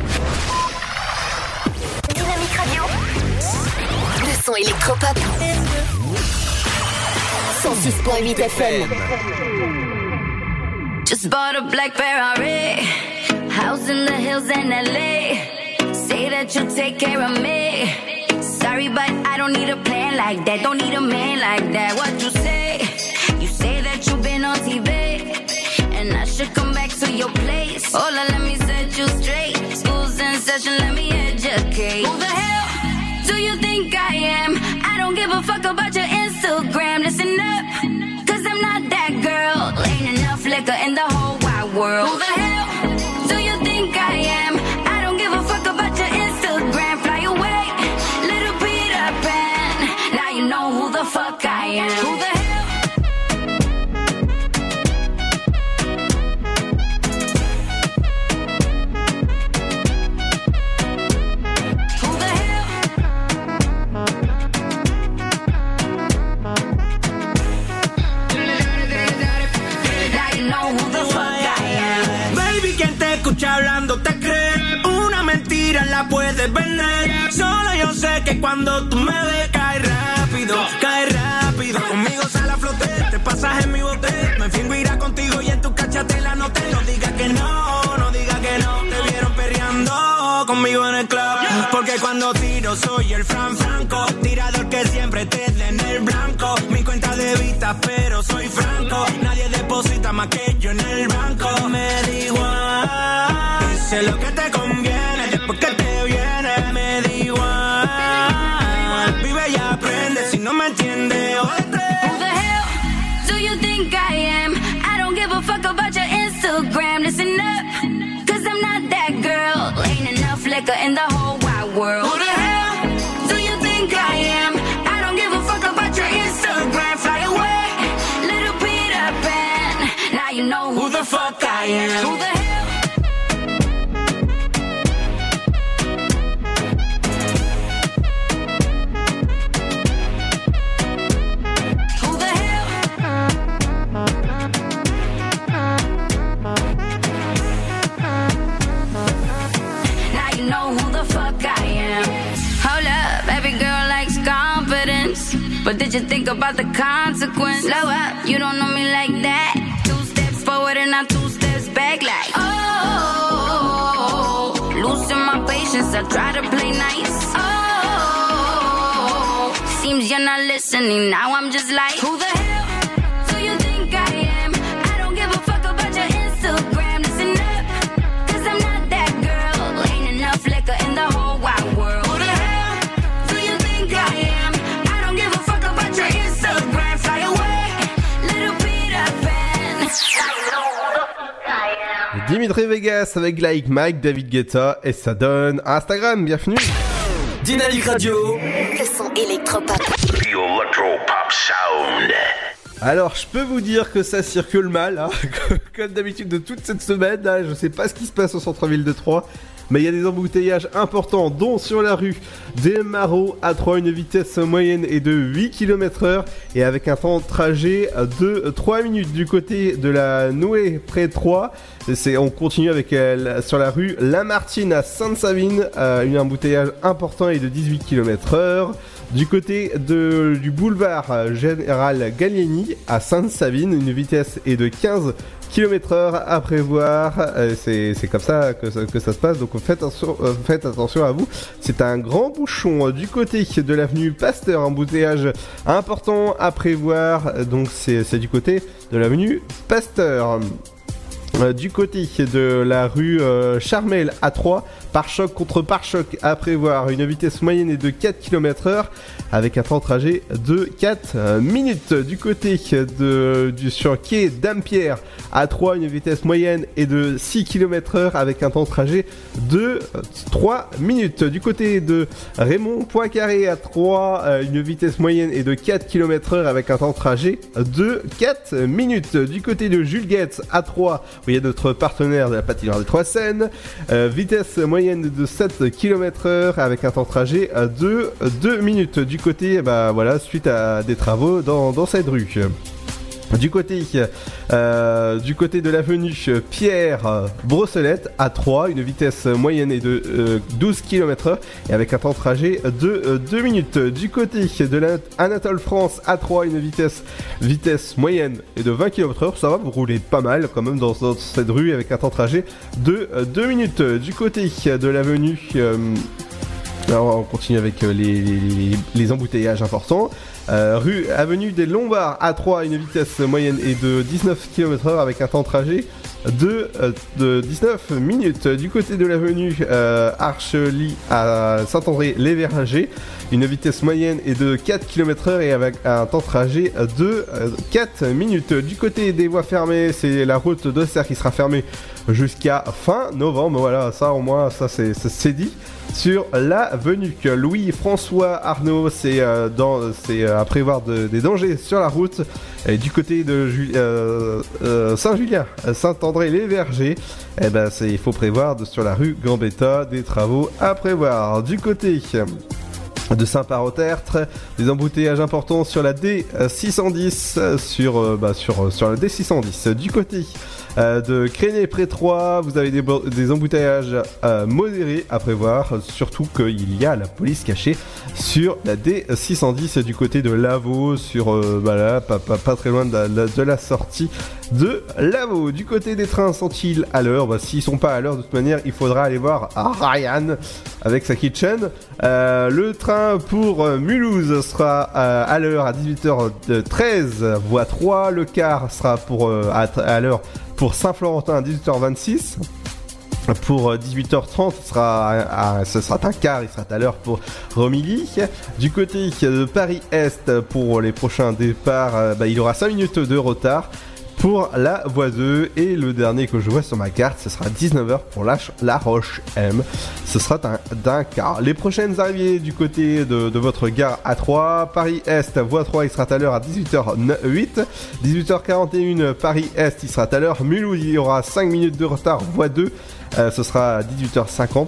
Son électropop. 106.8 FM. Just bought a black Ferrari, house in the hills in LA. Say that you'll take care of me. Sorry, but I don't need a plan like that. Don't need a man like that. What you say? You say that you've been on TV, and I should come back to your place. Hola, let me set you straight. School's in session, let me educate. Am? I don't give a fuck about your Instagram. Listen up, cause I'm not that girl. Ain't enough liquor in the whole wide world. Who the hell noche hablando te crees. Una mentira la puedes vender. Solo yo sé que cuando tú me ves, cae rápido, cae rápido. Conmigo sale a flote, te pasas en mi bote. Me fingo irá contigo y en tu cachatela no te lo digas que no, no digas que no. Te vieron perreando conmigo en el club. Porque cuando tiro soy el Fran Franco. Tirador que siempre te den el blanco. Mi cuenta de vista, pero soy franco. Nadie deposita más que I am. Who the hell? Who the hell? Now you know who the fuck I am. Hold up, every girl likes confidence. But did you think about the consequence? Slow up, you don't know listening, now I'm just like, who the hell do you think I am? I don't give a fuck about your Instagram. Listen up. Cause I'm not that girl. Ain't enough liquor in the whole wide world. Who the hell do you think I am? I don't give a fuck about your Instagram. Fly away, little Peter Pan. I know who the fuck I am. Dimitri Vegas avec Like Mike, David Guetta et ça donne Instagram, bienvenue Dynamique Radio. Le son électropop. Alors, je peux vous dire que ça circule mal, hein, [laughs] comme d'habitude de toute cette semaine. Là, je sais pas ce qui se passe au centre-ville de Troyes, mais il y a des embouteillages importants, dont sur la rue des Marauds à 3, une vitesse moyenne est de 8 km/h et avec un temps de trajet de 3 minutes du côté de la Nouée près de Troyes. On continue avec euh, sur la rue Lamartine à Sainte-Savine, euh, un embouteillage important et de 18 km/h. Du côté de, du boulevard euh, Général Gallieni à Sainte-Savine, une vitesse est de 15 km heure à prévoir. Euh, c'est, comme ça que, ça que ça se passe, donc faites attention, euh, faites attention à vous. C'est un grand bouchon du côté de l'avenue Pasteur, embouteillage important à prévoir. Donc c'est, du côté de l'avenue Pasteur. Du côté de la rue Charmel à 3, pare-choc contre pare-choc à prévoir, une vitesse moyenne est de 4 km heure avec un temps de trajet de 4 euh, minutes. Du côté de, du sur Dampierre à 3, une vitesse moyenne est de 6 km heure avec un temps de trajet de euh, 3 minutes. Du côté de Raymond Poincaré à 3, euh, une vitesse moyenne est de 4 km heure avec un temps de trajet de 4 minutes. Du côté de Jules Guetz à 3, où il y a notre partenaire de la patinoire des Trois Seines, euh, vitesse moyenne de 7 km heure avec un temps de trajet de 2 minutes. Du côté, bah voilà, suite à des travaux dans, dans cette rue. Du côté, euh, du côté de l'avenue Pierre Brosselette à 3, une vitesse moyenne est de euh, 12 km heure et avec un temps de trajet de euh, 2 minutes. Du côté de l'Anatole France à 3, une vitesse, vitesse moyenne est de 20 km heure. Ça va, vous roulez pas mal quand même dans, cette rue avec un temps de trajet de euh, 2 minutes. Du côté de l'avenue euh, alors on continue avec euh, les- les embouteillages importants. Euh, rue Avenue des Lombards A3, une vitesse moyenne est de 19 km heure avec un temps de trajet de, euh, de 19 minutes. Du côté de l'avenue euh, Archely à Saint-André-les-Vergers, une vitesse moyenne est de 4 km heure et avec un temps de trajet de euh, 4 minutes. Du côté des voies fermées, c'est la route d'Auxerre qui sera fermée jusqu'à fin novembre. Voilà, ça au moins, ça c'est dit. Sur l'avenue Louis-François Arnaud, c'est euh, euh, à prévoir de- des dangers sur la route. Et du côté de euh, Saint-Julien, Saint-André-les-Vergers, eh ben, il faut prévoir sur la rue Gambetta des travaux à prévoir. Du côté de Saint-Par-au-Tertre, des embouteillages importants sur la D610, sur, euh, bah, sur, sur la D610. Du côté euh, de créné pré 3, vous avez des, embouteillages euh, modérés à prévoir, surtout qu'il y a la police cachée sur la D610 du côté de Lavaux, sur bah pas, très loin de la, sortie de Lavaux. Du côté des trains sont-ils à l'heure? Bah, S'ils sont pas à l'heure, de toute manière, il faudra aller voir Ryan avec sa kitchen. Euh, le train pour Mulhouse sera euh, à l'heure à 18h13, voie 3. Le car sera pour, euh, à, l'heure pour Saint-Florentin à 18h26. Pour 18h30, ce sera, ce sera un quart, il sera à l'heure pour Romilly. Du côté de Paris-Est, pour les prochains départs, bah, il aura 5 minutes de retard pour la voie 2 et le dernier que je vois sur ma carte ce sera 19h pour la, la Roche M. Ce sera d'un quart. Les prochaines arrivées du côté de, votre gare A3 Paris Est voie 3 il sera à l'heure à 18h08 18h41 Paris Est il sera à l'heure. Mulhouse il y aura 5 minutes de retard voie 2 euh, ce sera à 18h50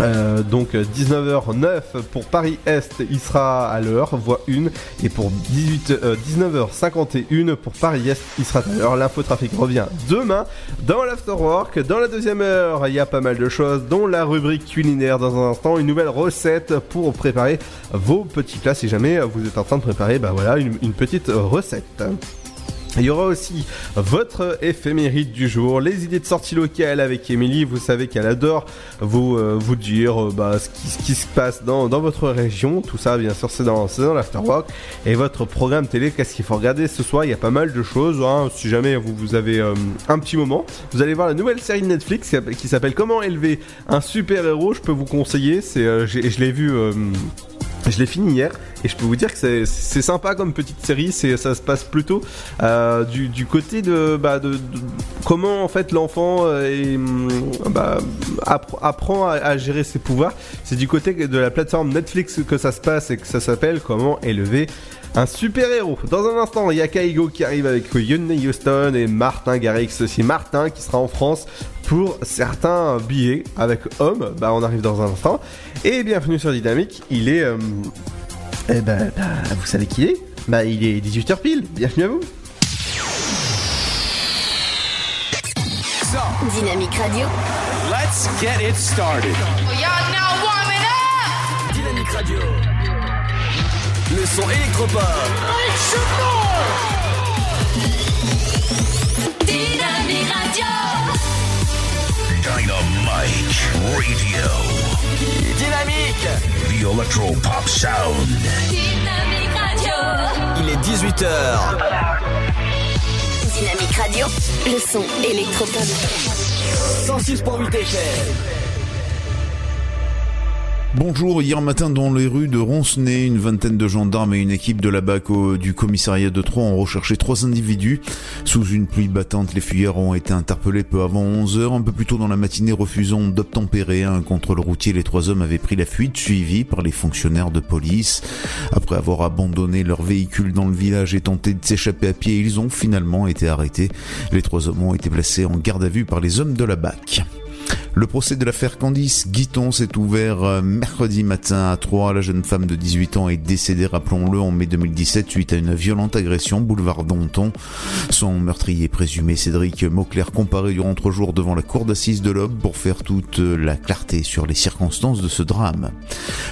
euh, donc 19h09 pour Paris Est, il sera à l'heure, voie 1. Et pour 18, 19h51 pour Paris Est, il sera à l'heure. L'infotrafic revient demain dans l'Afterwork. Dans la deuxième heure, il y a pas mal de choses, dont la rubrique culinaire dans un instant, une nouvelle recette pour préparer vos petits plats si jamais vous êtes en train de préparer bah voilà, une petite recette. Il y aura aussi votre éphémérite du jour, les idées de sortie locale avec Émilie. Vous savez qu'elle adore vous, euh, vous dire euh, bah, ce, qui, ce, qui, se passe dans, dans, votre région. Tout ça, bien sûr, c'est dans, dans l'Afterwork. Et votre programme télé, qu'est-ce qu'il faut regarder ce soir? Il y a pas mal de choses. Hein. Si jamais vous, vous avez euh, un petit moment, vous allez voir la nouvelle série de Netflix qui s'appelle Comment élever un super-héros. Je peux vous conseiller. Je l'ai vu je l'ai fini hier et je peux vous dire que c'est sympa comme petite série. Ça se passe plutôt euh, du, du, côté de, bah, de, comment en fait l'enfant euh, bah, apprend à, gérer ses pouvoirs. C'est du côté de la plateforme Netflix que ça se passe et que ça s'appelle comment élever un super héros. Dans un instant, il y a Kaigo qui arrive avec Yone Houston et Martin Garrix. C'est Martin qui sera en France pour certains billets avec Homme. Bah, on arrive dans un instant. Et bienvenue sur Dynamique. Il est. Euh, eh ben, bah, vous savez qui il est Bah, il est 18h pile. Bienvenue à vous. Dynamique Radio. Let's get it started. Y'all now warming up. Dynamique Radio. Le son électropop. Dynamique Radio. Dynamite Radio. Dynamique. The Electro Pop Sound. Dynamique Radio. Il est 18h. Dynamique Radio. Le son électropop. 106.8 FM. Bonjour, hier matin dans les rues de Roncenay, une vingtaine de gendarmes et une équipe de la BAC du commissariat de Troyes ont recherché trois individus. Sous une pluie battante, les fuyards ont été interpellés peu avant 11 heures. Un peu plus tôt dans la matinée, refusant d'obtempérer un contrôle routier, les trois hommes avaient pris la fuite, suivis par les fonctionnaires de police. Après avoir abandonné leur véhicule dans le village et tenté de s'échapper à pied, ils ont finalement été arrêtés. Les trois hommes ont été placés en garde à vue par les hommes de la BAC. Le procès de l'affaire Candice Guiton s'est ouvert euh, mercredi matin à Troyes. La jeune femme de 18 ans est décédée, rappelons-le, en mai 2017 suite à une violente agression boulevard Danton. Son meurtrier présumé, Cédric Mauclair, comparé durant trois jours devant la cour d'assises de l'Aube pour faire toute la clarté sur les circonstances de ce drame.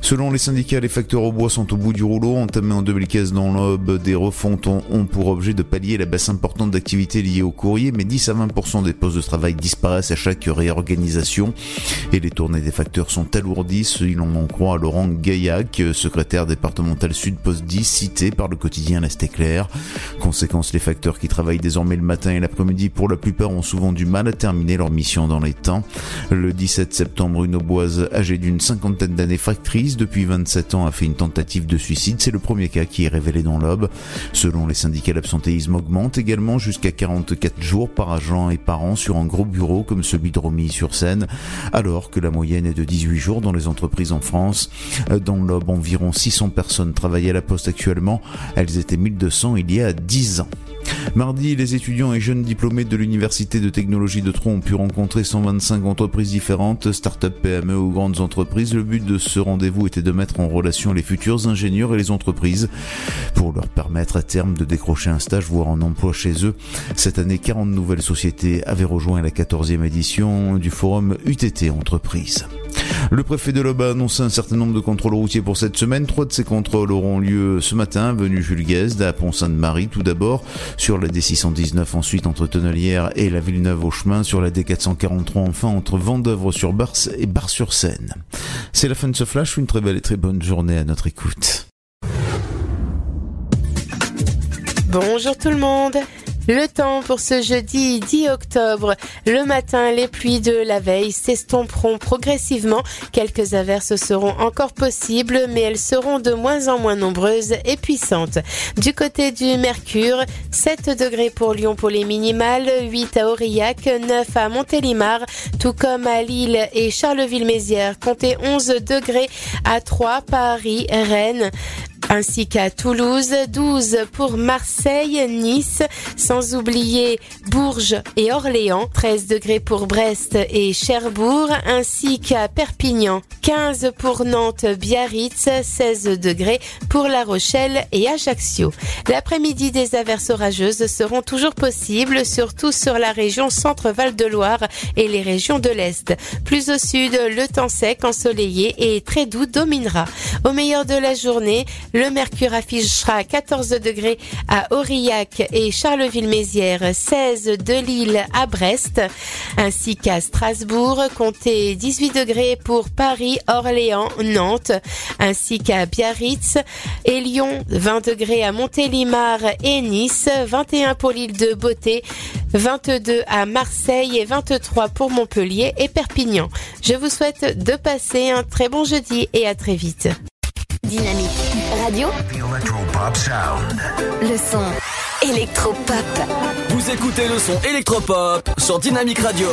Selon les syndicats, les facteurs au bois sont au bout du rouleau. Entamés en 2015 dans l'Aube, des refontes ont pour objet de pallier la baisse importante d'activité liée au courrier, mais 10 à 20% des postes de travail disparaissent à chaque réorganisation et les tournées des facteurs sont alourdies, il en croit Laurent Gaillac, secrétaire départemental Sud Poste 10, cité par le quotidien L'Est éclair. Conséquence, les facteurs qui travaillent désormais le matin et l'après-midi pour la plupart ont souvent du mal à terminer leur mission dans les temps. Le 17 septembre, une Auboise âgée d'une cinquantaine d'années factrice depuis 27 ans a fait une tentative de suicide. C'est le premier cas qui est révélé dans l'Aube. Selon les syndicats, l'absentéisme augmente également jusqu'à 44 jours par agent et par an sur un gros bureau comme celui de Alors que la moyenne est de 18 jours dans les entreprises en France. Dans l'Aube, environ 600 personnes travaillent à la poste actuellement. Elles étaient 1200 il y a 10 ans. Mardi, les étudiants et jeunes diplômés de l'Université de technologie de Troyes ont pu rencontrer 125 entreprises différentes, start-up, PME ou grandes entreprises. Le but de ce rendez-vous était de mettre en relation les futurs ingénieurs et les entreprises pour leur permettre à terme de décrocher un stage, voire un emploi chez eux. Cette année, 40 nouvelles sociétés avaient rejoint la 14e édition du forum UTT Entreprises. Le préfet de l'Aube a annoncé un certain nombre de contrôles routiers pour cette semaine. Trois de ces contrôles auront lieu ce matin, venu Jules Guesde à Pont-Sainte-Marie tout d'abord, sur la D619 ensuite entre Tonnelière et la Villeneuve au chemin, sur la D443 enfin entre Vendœuvre-sur-Bars et Bar-sur-Seine. C'est la fin de ce flash, une très belle et très bonne journée à notre écoute. Bonjour tout le monde le temps pour ce jeudi 10 octobre. Le matin, les pluies de la veille s'estomperont progressivement. Quelques averses seront encore possibles, mais elles seront de moins en moins nombreuses et puissantes. Du côté du Mercure, 7 degrés pour Lyon pour les minimales, 8 à Aurillac, 9 à Montélimar, tout comme à Lille et Charleville-Mézières. Comptez 11 degrés à 3, Paris, Rennes ainsi qu'à Toulouse, 12 pour Marseille, Nice, sans oublier Bourges et Orléans, 13 degrés pour Brest et Cherbourg, ainsi qu'à Perpignan, 15 pour Nantes, Biarritz, 16 degrés pour La Rochelle et Ajaccio. L'après-midi, des averses orageuses seront toujours possibles, surtout sur la région Centre-Val de Loire et les régions de l'Est. Plus au sud, le temps sec, ensoleillé et très doux dominera. Au meilleur de la journée, le mercure affichera 14 degrés à Aurillac et Charleville-Mézières, 16 de Lille à Brest, ainsi qu'à Strasbourg, comptez 18 degrés pour Paris, Orléans, Nantes, ainsi qu'à Biarritz et Lyon, 20 degrés à Montélimar et Nice, 21 pour l'île de Beauté, 22 à Marseille et 23 pour Montpellier et Perpignan. Je vous souhaite de passer un très bon jeudi et à très vite. Dynamique Radio. Le son électropop. Vous écoutez le son électropop sur Dynamique Radio.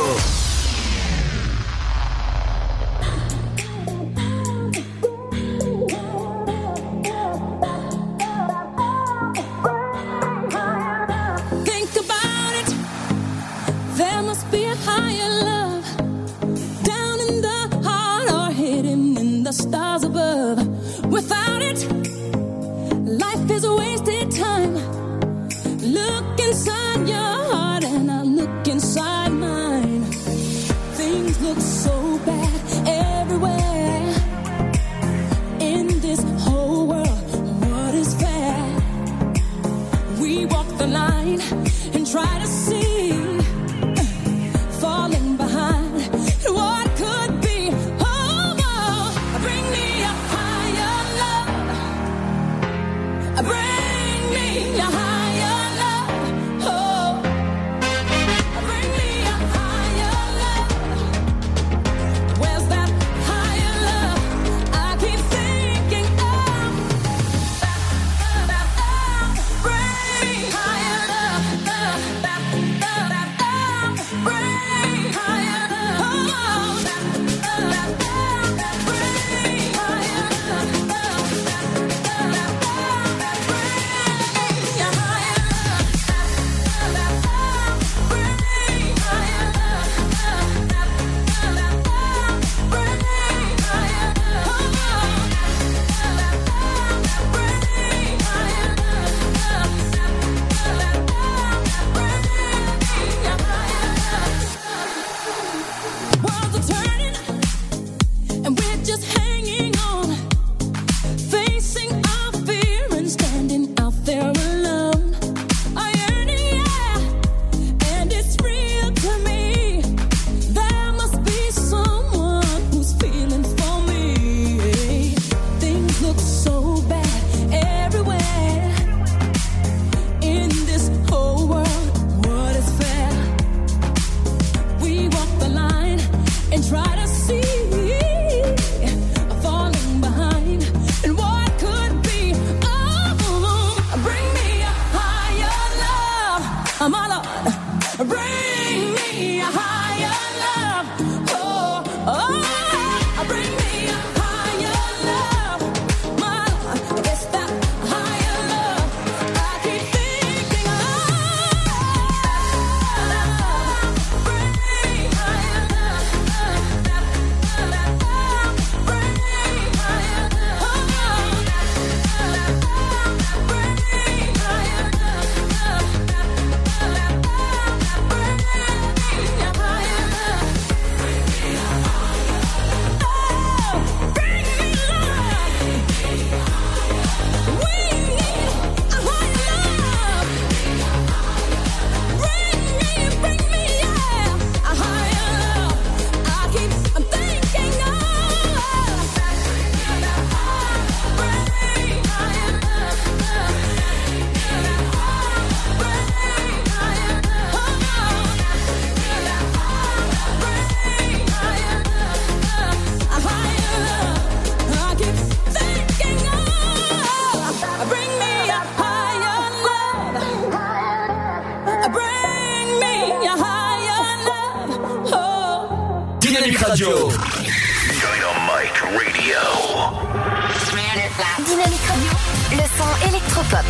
Dynamique Radio. Le son électropop.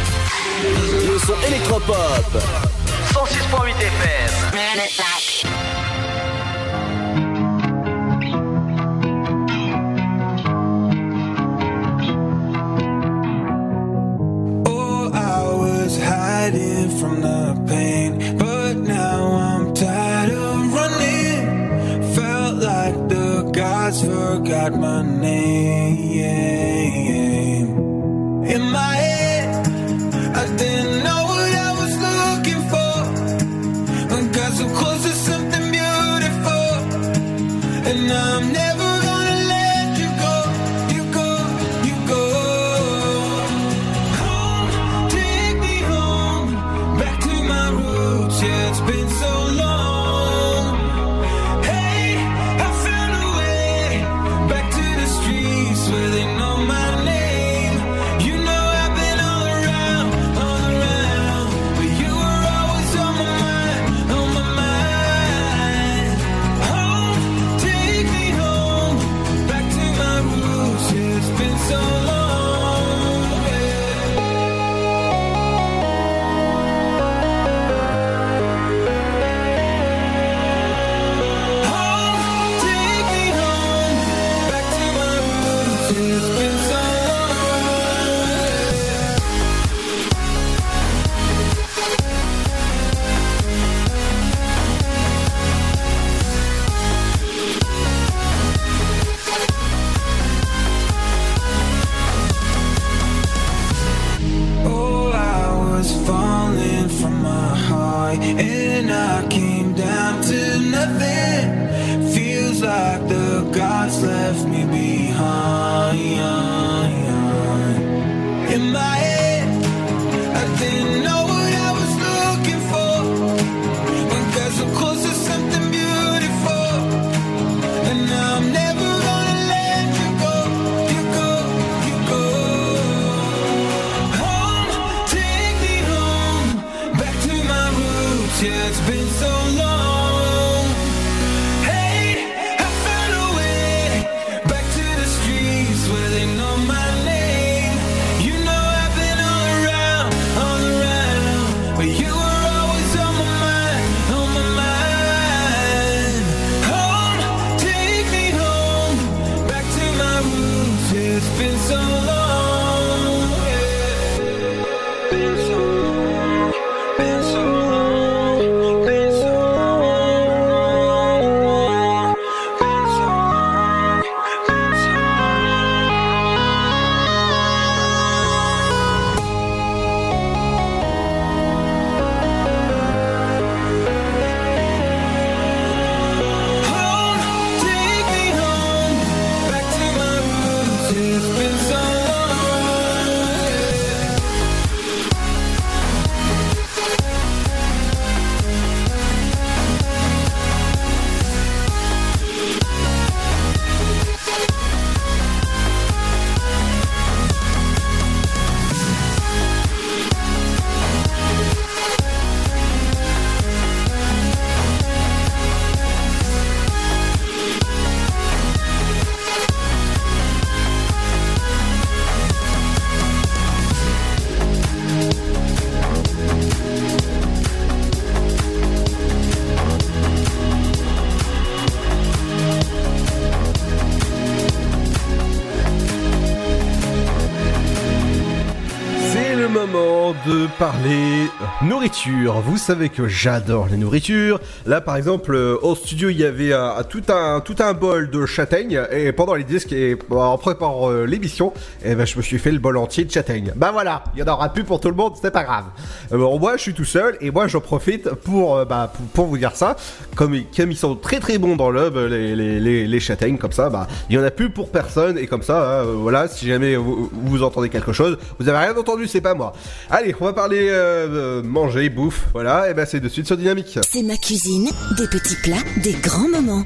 Le son électropop. 106.8 FM. Oh, I was hiding from the pain, but now I'm tired of running. Felt like the gods forgot my name. In my parler nourriture. Vous savez que j'adore les nourritures. Là, par exemple, euh, au studio, il y avait un- tout un tout un bol de châtaigne et pendant les disques et bon, en préparant euh, l'émission, eh ben je me suis fait le bol entier de châtaigne. Bah voilà, il y en aura plus pour tout le monde, c'est pas grave. Euh, bon, moi, je suis tout seul et moi, j'en profite pour euh, bah pour, vous dire ça. Comme ils- comme ils sont très très bons dans l'œuf, les, les, les, châtaignes comme ça, bah il y en a plus pour personne et comme ça, euh, voilà, si jamais vous, vous entendez quelque chose, vous avez rien entendu, c'est pas moi. Allez, on va parler euh, euh, manger, bouffe, voilà, et ben c'est de suite sur Dynamique. C'est ma cuisine, des petits plats, des grands moments.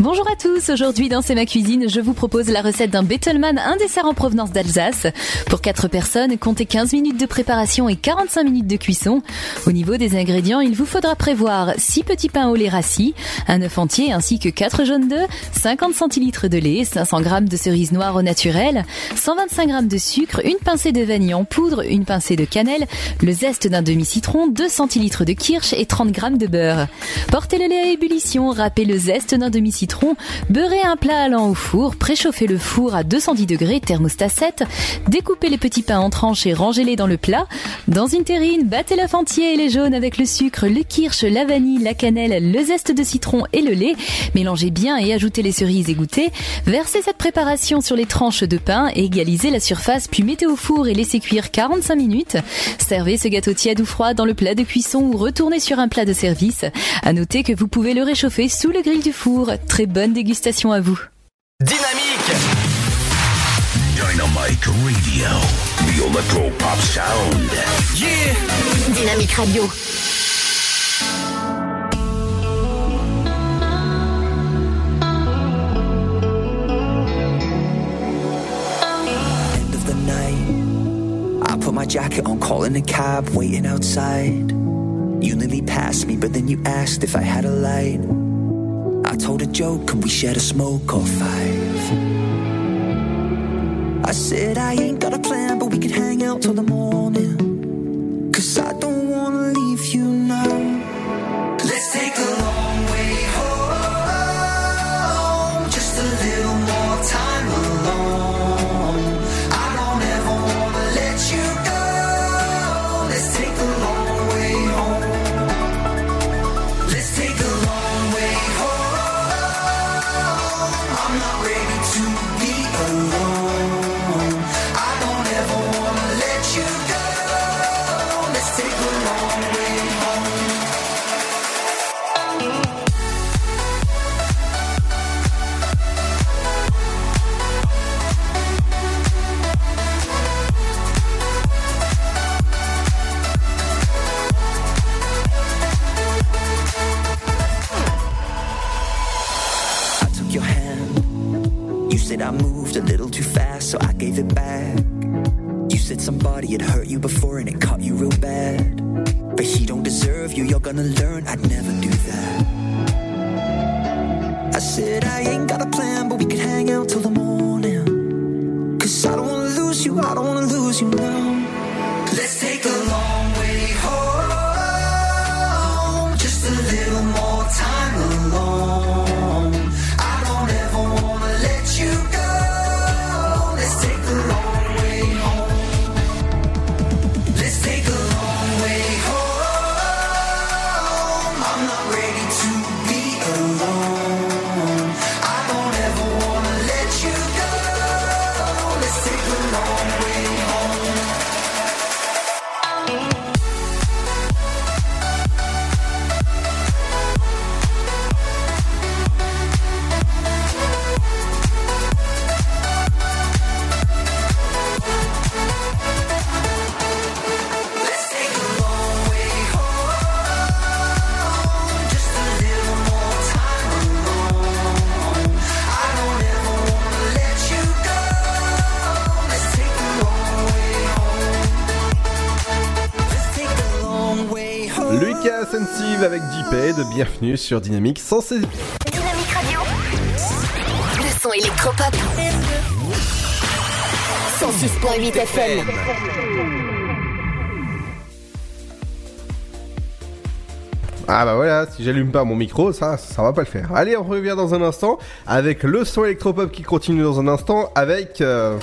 Bonjour à tous, aujourd'hui dans C'est ma cuisine, je vous propose la recette d'un Bettelmann, un dessert en provenance d'Alsace. Pour 4 personnes, comptez 15 minutes de préparation et 45 minutes de cuisson. Au niveau des ingrédients, il vous faudra prévoir 6 petits pains au lait rassis, un œuf entier ainsi que 4 jaunes d'œufs, 50 centilitres de lait, 500 g de cerises noires au naturel, 125 g de sucre, une pincée de vanille en poudre, une pincée de cannelle, le zeste d'un demi-citron, 2 centilitres de kirsch et 30 g de beurre. Portez le lait à ébullition, râpez le zeste d'un demi-citron beurrez un plat allant au four, préchauffez le four à 210 degrés, thermostat 7, découpez les petits pains en tranches et rangez-les dans le plat. Dans une terrine, battez l'œuf entier et les jaunes avec le sucre, le kirsch, la vanille, la cannelle, le zeste de citron et le lait. Mélangez bien et ajoutez les cerises égouttées. Versez cette préparation sur les tranches de pain, égalisez la surface puis mettez au four et laissez cuire 45 minutes. Servez ce gâteau tiède ou froid dans le plat de cuisson ou retournez sur un plat de service. À noter que vous pouvez le réchauffer sous le grill du four. Très bonne dégustation à vous. Dynamique Dynamic Radio, the electro pop sound. Yeah Dynamique Radio. End of the night. I put my jacket on, calling a cab, waiting outside. You nearly passed me, but then you asked if I had a light. Told a joke and we shared a smoke or five. I said I ain't got a plan, but we could hang out till the morning. I moved a little too fast, so I gave it back. You said somebody had hurt you before and it caught you real bad. But he don't deserve you, you're gonna learn I'd never do that. I said I ain't got a plan, but we could hang out till the morning. Cause I don't wanna lose you, I don't wanna lose you now. Bienvenue sur Dynamique 116. Dynamique Radio. Le son électropop. 106.8 FM. Ah bah voilà, si j'allume pas mon micro, ça, ça va pas le faire. Allez, on revient dans un instant avec le son électropop qui continue dans un instant avec euh,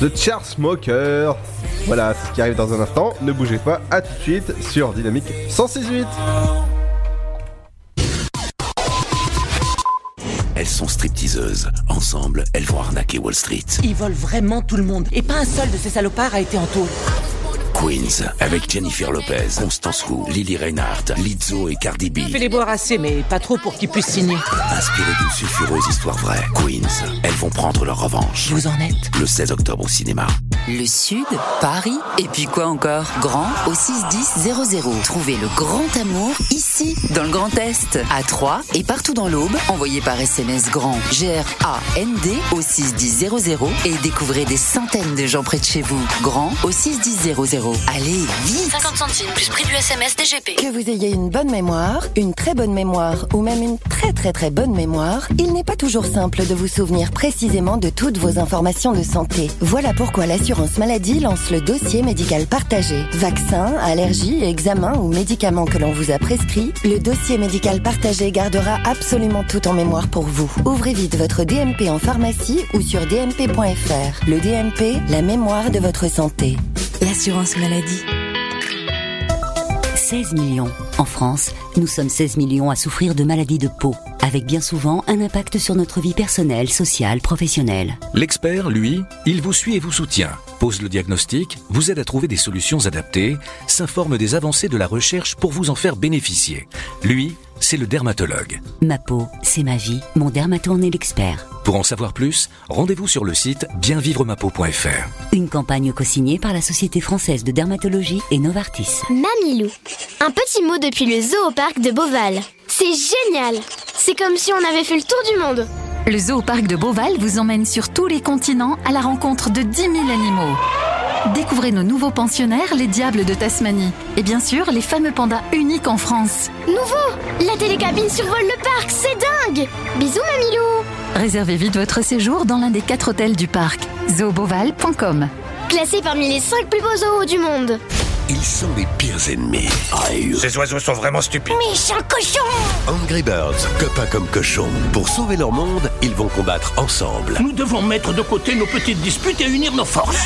The Chart Smoker. Voilà, c'est ce qui arrive dans un instant. Ne bougez pas, à tout de suite sur Dynamique 168. Elles vont arnaquer Wall Street. Ils volent vraiment tout le monde. Et pas un seul de ces salopards a été en taule. Queens, avec Jennifer Lopez, Constance Wu, Lily Reinhardt, Lizzo et Cardi B. Fais les boire assez, mais pas trop pour qu'ils puissent signer. Inspirées d'une sulfureuse histoire vraie, Queens, elles vont prendre leur revanche. Vous en êtes Le 16 octobre au cinéma. Le Sud, Paris, et puis quoi encore? Grand au 61000. Trouvez le grand amour ici. Ici, dans le Grand Est, à Troyes et partout dans l'Aube, envoyez par SMS grand G-R-A-N-D au 61000 et découvrez des centaines de gens près de chez vous. Grand au 61000. Allez, vite 50 centimes plus prix du SMS DGP. Que vous ayez une bonne mémoire, une très bonne mémoire ou même une très très très bonne mémoire, il n'est pas toujours simple de vous souvenir précisément de toutes vos informations de santé. Voilà pourquoi l'assurance maladie lance le dossier médical partagé. Vaccins, allergies, examens ou médicaments que l'on vous a prescrits, le dossier médical partagé gardera absolument tout en mémoire pour vous. Ouvrez vite votre DMP en pharmacie ou sur dmp.fr. Le DMP, la mémoire de votre santé. L'assurance maladie. 16 millions. En France, nous sommes 16 millions à souffrir de maladies de peau, avec bien souvent un impact sur notre vie personnelle, sociale, professionnelle. L'expert, lui, il vous suit et vous soutient, pose le diagnostic, vous aide à trouver des solutions adaptées, s'informe des avancées de la recherche pour vous en faire bénéficier. Lui, c'est le dermatologue. Ma peau, c'est ma vie. Mon dermato en est l'expert. Pour en savoir plus, rendez-vous sur le site bienvivremapeau.fr. Une campagne co-signée par la Société française de dermatologie et Novartis. Mamilou. Un petit mot depuis le zoo au parc de Beauval. C'est génial C'est comme si on avait fait le tour du monde Le zoo parc de Beauval vous emmène sur tous les continents à la rencontre de 10 000 animaux. Découvrez nos nouveaux pensionnaires, les diables de Tasmanie. Et bien sûr, les fameux pandas uniques en France. Nouveau La télécabine survole le parc, c'est dingue Bisous Mamilou Réservez vite votre séjour dans l'un des quatre hôtels du parc. zooboval.com Classé parmi les 5 plus beaux zoos du monde Ils sont les pires ennemis. Ces oiseaux sont vraiment stupides. Méchant cochon Angry Birds, copains comme cochons. Pour sauver leur monde, ils vont combattre ensemble. Nous devons mettre de côté nos petites disputes et unir nos forces.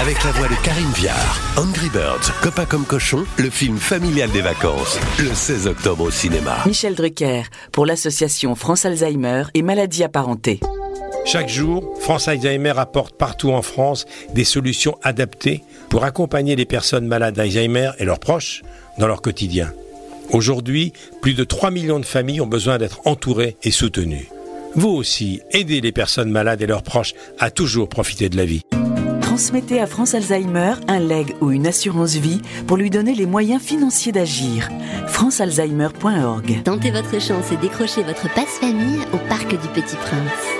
Avec la voix de Karine Viard, Angry Birds, copains comme cochons, le film familial des vacances, le 16 octobre au cinéma. Michel Drucker, pour l'association France Alzheimer et maladies apparentées. Chaque jour, France Alzheimer apporte partout en France des solutions adaptées pour accompagner les personnes malades d'Alzheimer et leurs proches dans leur quotidien. Aujourd'hui, plus de 3 millions de familles ont besoin d'être entourées et soutenues. Vous aussi, aidez les personnes malades et leurs proches à toujours profiter de la vie. Transmettez à France Alzheimer un leg ou une assurance vie pour lui donner les moyens financiers d'agir. francealzheimer.org. Tentez votre chance et décrochez votre passe-famille au Parc du Petit Prince.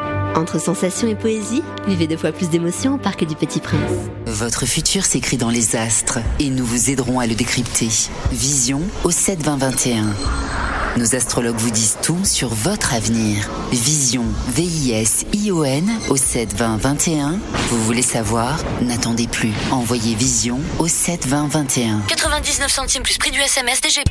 Entre sensations et poésie, vivez deux fois plus d'émotions au Parc du Petit Prince. Votre futur s'écrit dans les astres et nous vous aiderons à le décrypter. Vision au 72021. Nos astrologues vous disent tout sur votre avenir. Vision, V-I-S-I-O-N au 72021. Vous voulez savoir? N'attendez plus. Envoyez Vision au 72021. 99 centimes plus prix du SMS DGP.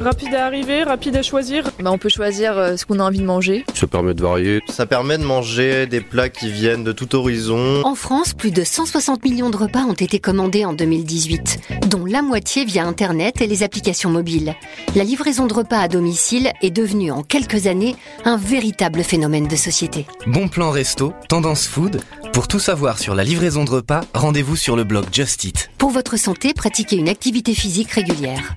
Rapide à arriver, rapide à choisir. Bah, on peut choisir euh, ce qu'on a envie de manger. Ça permet de varier. Ça permet de manger des plats qui viennent de tout horizon. En France, plus de 160 millions de repas ont été commandés en 2018, dont la moitié via Internet et les applications mobiles. La livraison de repas à domicile est devenue en quelques années un véritable phénomène de société. Bon plan resto, tendance food. Pour tout savoir sur la livraison de repas, rendez-vous sur le blog Just Eat. Pour votre santé, pratiquez une activité physique régulière.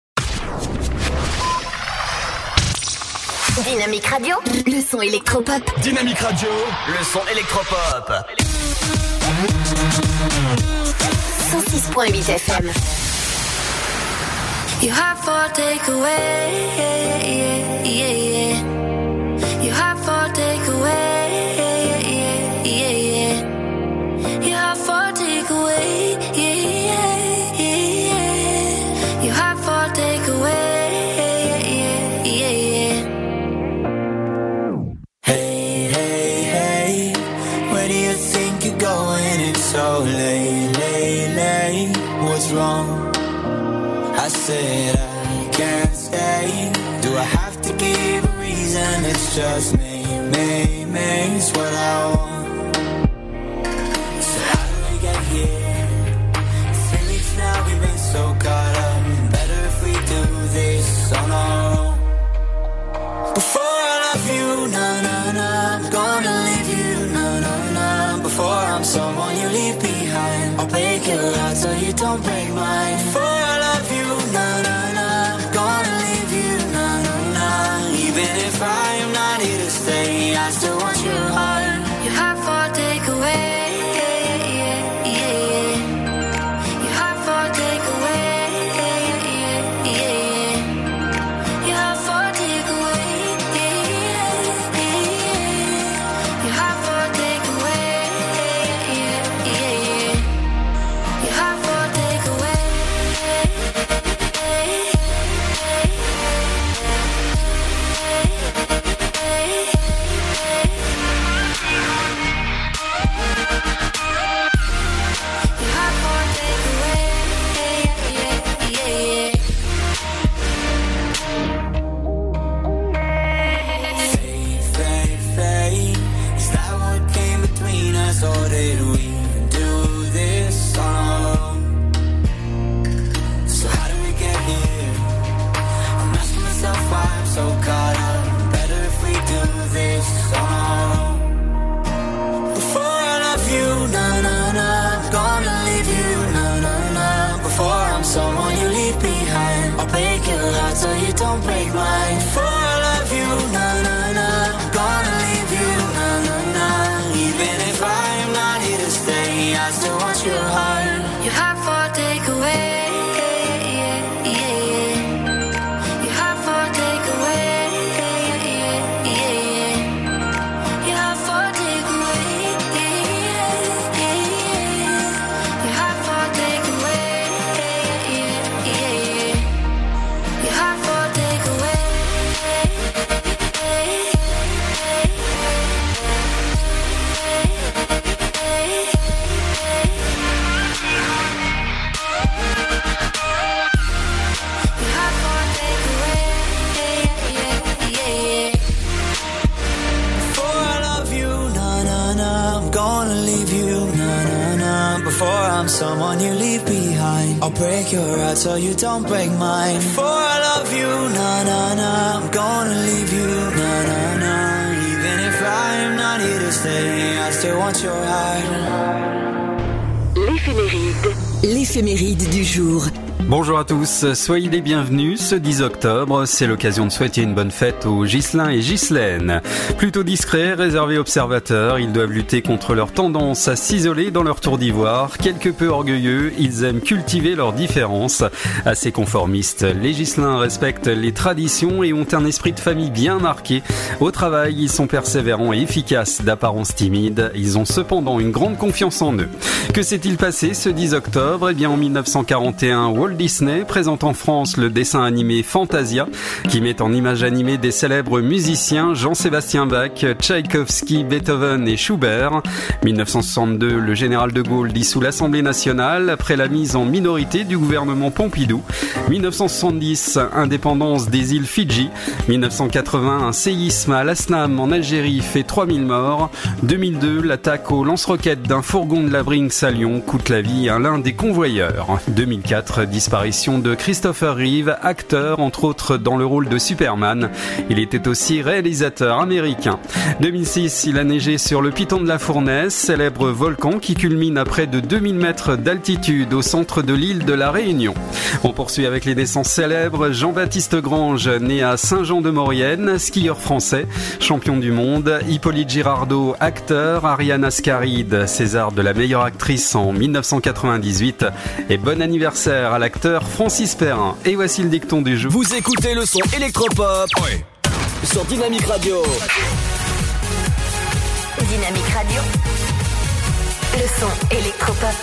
Dynamique Radio, le son électropop. Dynamique Radio, le son électropop. 106.8 FM. You have four takeaway, yeah, yeah, yeah, yeah. You have four takeaway, yeah, yeah, yeah, yeah. You have four takeaway. Just me, me, me. It's so you don't break mine. Before I love you, na na na, I'm gonna leave you, na na na. Even if I am not here to stay, I still want your heart. L'éphéméride. L'éphéméride du jour. Bonjour à tous, soyez les bienvenus. Ce 10 octobre, c'est l'occasion de souhaiter une bonne fête aux Ghislain et Ghislaine. Plutôt discrets, réservés observateurs, ils doivent lutter contre leur tendance à s'isoler dans leur tour d'ivoire. Quelque peu orgueilleux, ils aiment cultiver leurs différences. Assez conformistes, les Ghislain respectent les traditions et ont un esprit de famille bien marqué. Au travail, ils sont persévérants et efficaces, d'apparence timide. Ils ont cependant une grande confiance en eux. Que s'est-il passé ce 10 octobre? Eh bien, en 1941, Walt Disney présente en France le dessin animé Fantasia, qui met en image animée des célèbres musiciens Jean-Sébastien Bach, Tchaïkovski, Beethoven et Schubert. 1962, le général de Gaulle dissout l'Assemblée nationale après la mise en minorité du gouvernement Pompidou. 1970, indépendance des îles Fidji. 1980, un séisme à Lasnam en Algérie fait 3000 morts. 2002, l'attaque au lance-roquettes d'un fourgon de la Brinks à Lyon coûte la vie à l'un des convoyeurs. 2004, disparition de Christopher Reeve, acteur entre autres dans le rôle de Superman. Il était aussi réalisateur américain. 2006, il a neigé sur le Piton de la Fournaise, célèbre volcan qui culmine à près de 2000 mètres d'altitude au centre de l'île de la Réunion. On poursuit avec les naissances célèbres. Jean-Baptiste Grange, né à Saint-Jean-de-Maurienne, skieur français, champion du monde. Hippolyte Girardot, acteur. Ariane Ascaride, César de la meilleure actrice en 1998. Et bon anniversaire à l'acteur Francis Perrin. Et voici le dicton du jour. Vous écoutez le son électropop sur Dynamique Radio. Dynamique Radio. Le son électropop.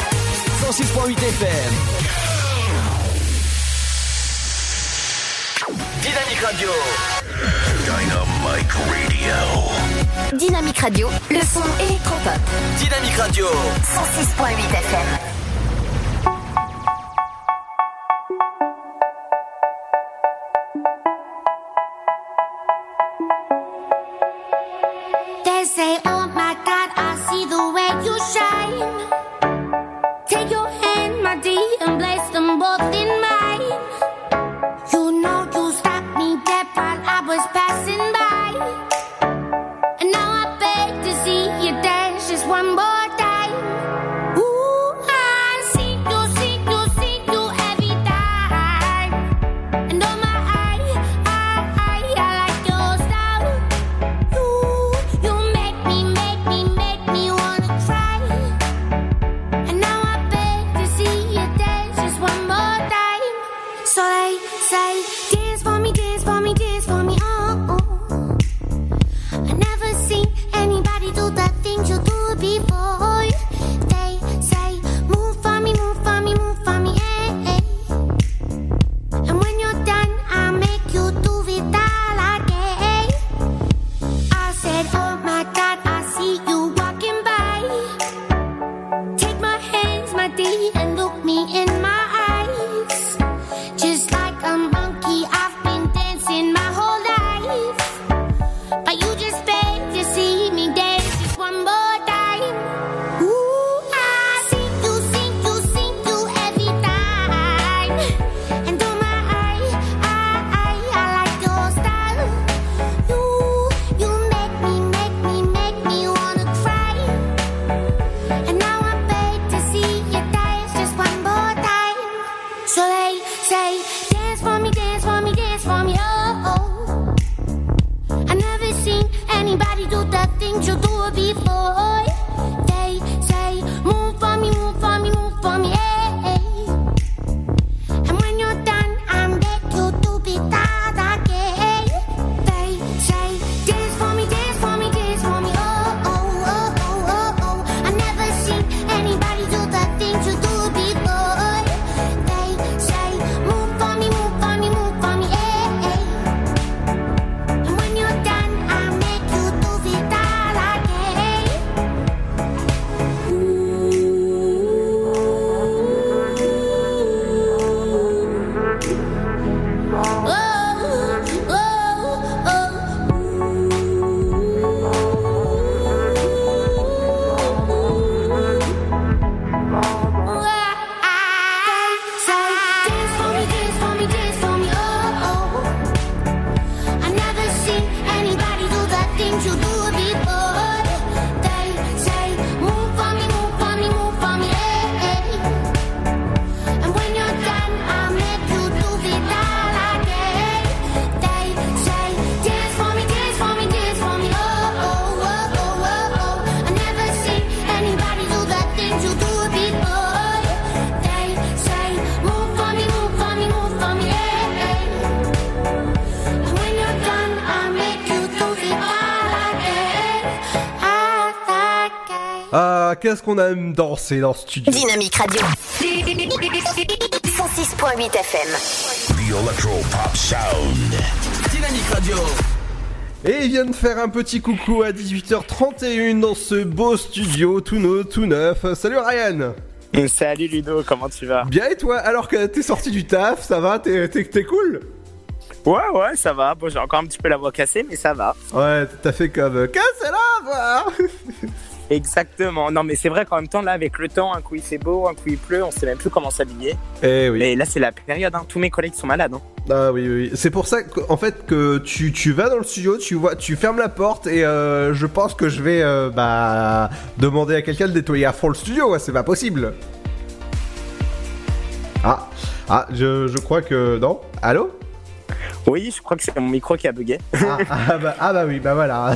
106.8 FM. Dynamique Radio. Dynamic Radio. Dynamique Radio. Le son électropop. Dynamique Radio. 106.8 FM. Shine. Take your hand, my dear, and place them both in mine. Qu'on aime danser dans ce studio. Dynamique Radio. 106.8 FM. The Electro Pop Sound. Dynamique Radio. Et il vient de faire un petit coucou à 18h31 dans ce beau studio tout neuf, tout neuf. Salut Ryan Salut Ludo, comment tu vas? Bien et toi? Alors que t'es sorti du taf, ça va? T'es cool? Ouais, ouais, ça va. Bon, j'ai encore un petit peu la voix cassée, mais ça va. Ouais, t'as fait comme casse la voix Exactement. Non, mais c'est vrai qu'en même temps, là, avec le temps, un coup il fait beau, un coup il pleut, on sait même plus comment s'habiller. Eh oui. Mais là, c'est la période, hein. tous mes collègues sont malades. Hein. Ah oui, oui. C'est pour ça qu'en fait que tu, tu vas dans le studio, tu vois, tu fermes la porte et euh, je pense que je vais euh, bah demander à quelqu'un de nettoyer à fond le studio. ouais, c'est pas possible. Ah, ah, je, je crois que non. Allô? Oui, je crois que c'est mon micro qui a bugué. ah, ah bah, ah bah oui, bah voilà.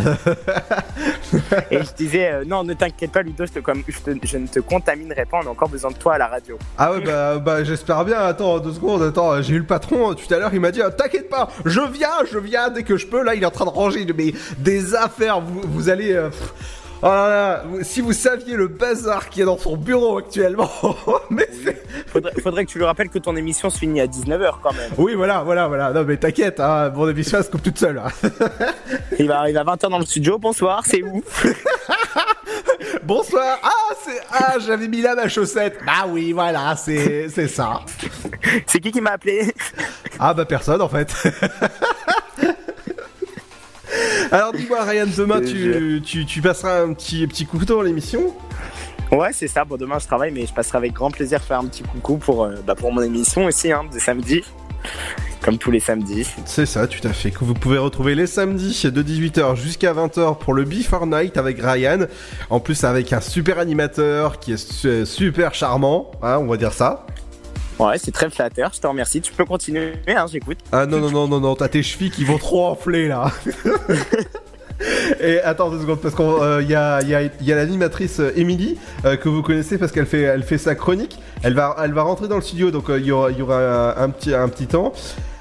[laughs] Et je disais, euh, non, ne t'inquiète pas, Ludo, je, te, comme, je, te- je ne te contaminerai pas, on a encore besoin de toi à la radio. Ah ouais bah, bah j'espère bien, attends deux secondes, attends, j'ai eu le patron tout à l'heure, il m'a dit ah, t'inquiète pas, je viens, je viens dès que je peux, là il est en train de ranger mais, des affaires, vous, vous allez... euh, pff, oh là là, si vous saviez le bazar qu'il y a dans son bureau actuellement, [laughs] mais c'est... Faudrait, faudrait que tu lui rappelles que ton émission se finit à 19h quand même. Oui voilà, voilà, voilà, non mais t'inquiète, hein, mon émission elle se coupe toute seule. hein. [laughs] Il va arriver à 20h dans le studio, bonsoir, c'est où [laughs] Bonsoir, ah c'est... Ah j'avais mis là ma chaussette, bah oui voilà, c'est, c'est ça. C'est qui qui m'a appelé? Ah bah personne en fait. Alors dis-moi, Ryan, demain tu, tu, tu passeras un petit, petit couteau à l'émission Ouais, c'est ça. Bon, demain je travaille, mais je passerai avec grand plaisir faire un petit coucou pour, euh, bah, pour mon émission aussi, hein, de samedi. Comme tous les samedis. C'est ça, tout à fait. Que vous pouvez retrouver les samedis de 18h jusqu'à 20h pour le Before Night avec Ryan. En plus, avec un super animateur qui est su- super charmant, hein, on va dire ça. Ouais, c'est très flatteur. Je te remercie. Tu peux continuer, hein, j'écoute. Ah non, non, non, non, non, t'as tes chevilles qui vont trop enfler là. [laughs] Et attends deux secondes, parce qu'il y a, y a- y a l'animatrice euh, Émilie, euh, que vous connaissez parce qu'elle fait, elle fait sa chronique. Elle va, elle va rentrer dans le studio, donc euh, il y aura, y aura un, un petit, un petit temps.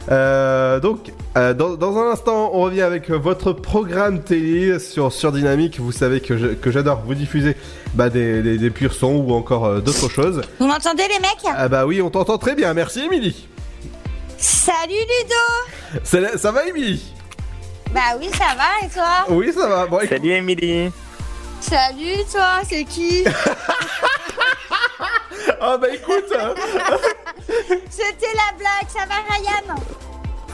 Euh, donc, euh, dans, dans un instant, on revient avec votre programme télé sur, sur Dynamique. Vous savez que j'adore vous diffuser bah, des, des, des purs sons ou encore euh, d'autres choses. Vous m'entendez les mecs? Ah bah oui, on t'entend très bien. Merci Émilie. Salut Ludo Ça, ça va Émilie? Bah oui, ça va et toi? Oui, ça va. Bon, écoute- Salut Émilie. Salut toi, c'est qui? [laughs] Ah bah écoute euh, [laughs] C'était la blague, ça va Ryan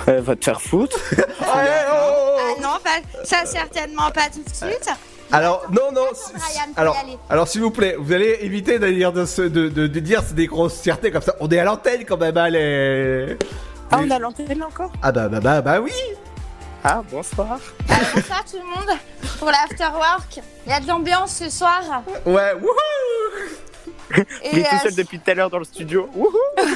Euh, va te faire foutre. [laughs] Ah non, pas- ça certainement pas tout de suite. Alors, non, non. si- Ryan, faut alors, aller. alors s'il vous plaît, vous allez éviter de dire, de, se- de, de- de dire des grosses fiertés comme ça. On est à l'antenne quand même, hein, les... Ah, on a l'antenne encore? Ah bah, bah, bah, bah oui Ah, bonsoir. Bonsoir tout le monde pour l'afterwork. Il y a de l'ambiance ce soir. Ouais, wouhou Il est tout seul depuis tout à l'heure dans le studio. Wouhou [laughs]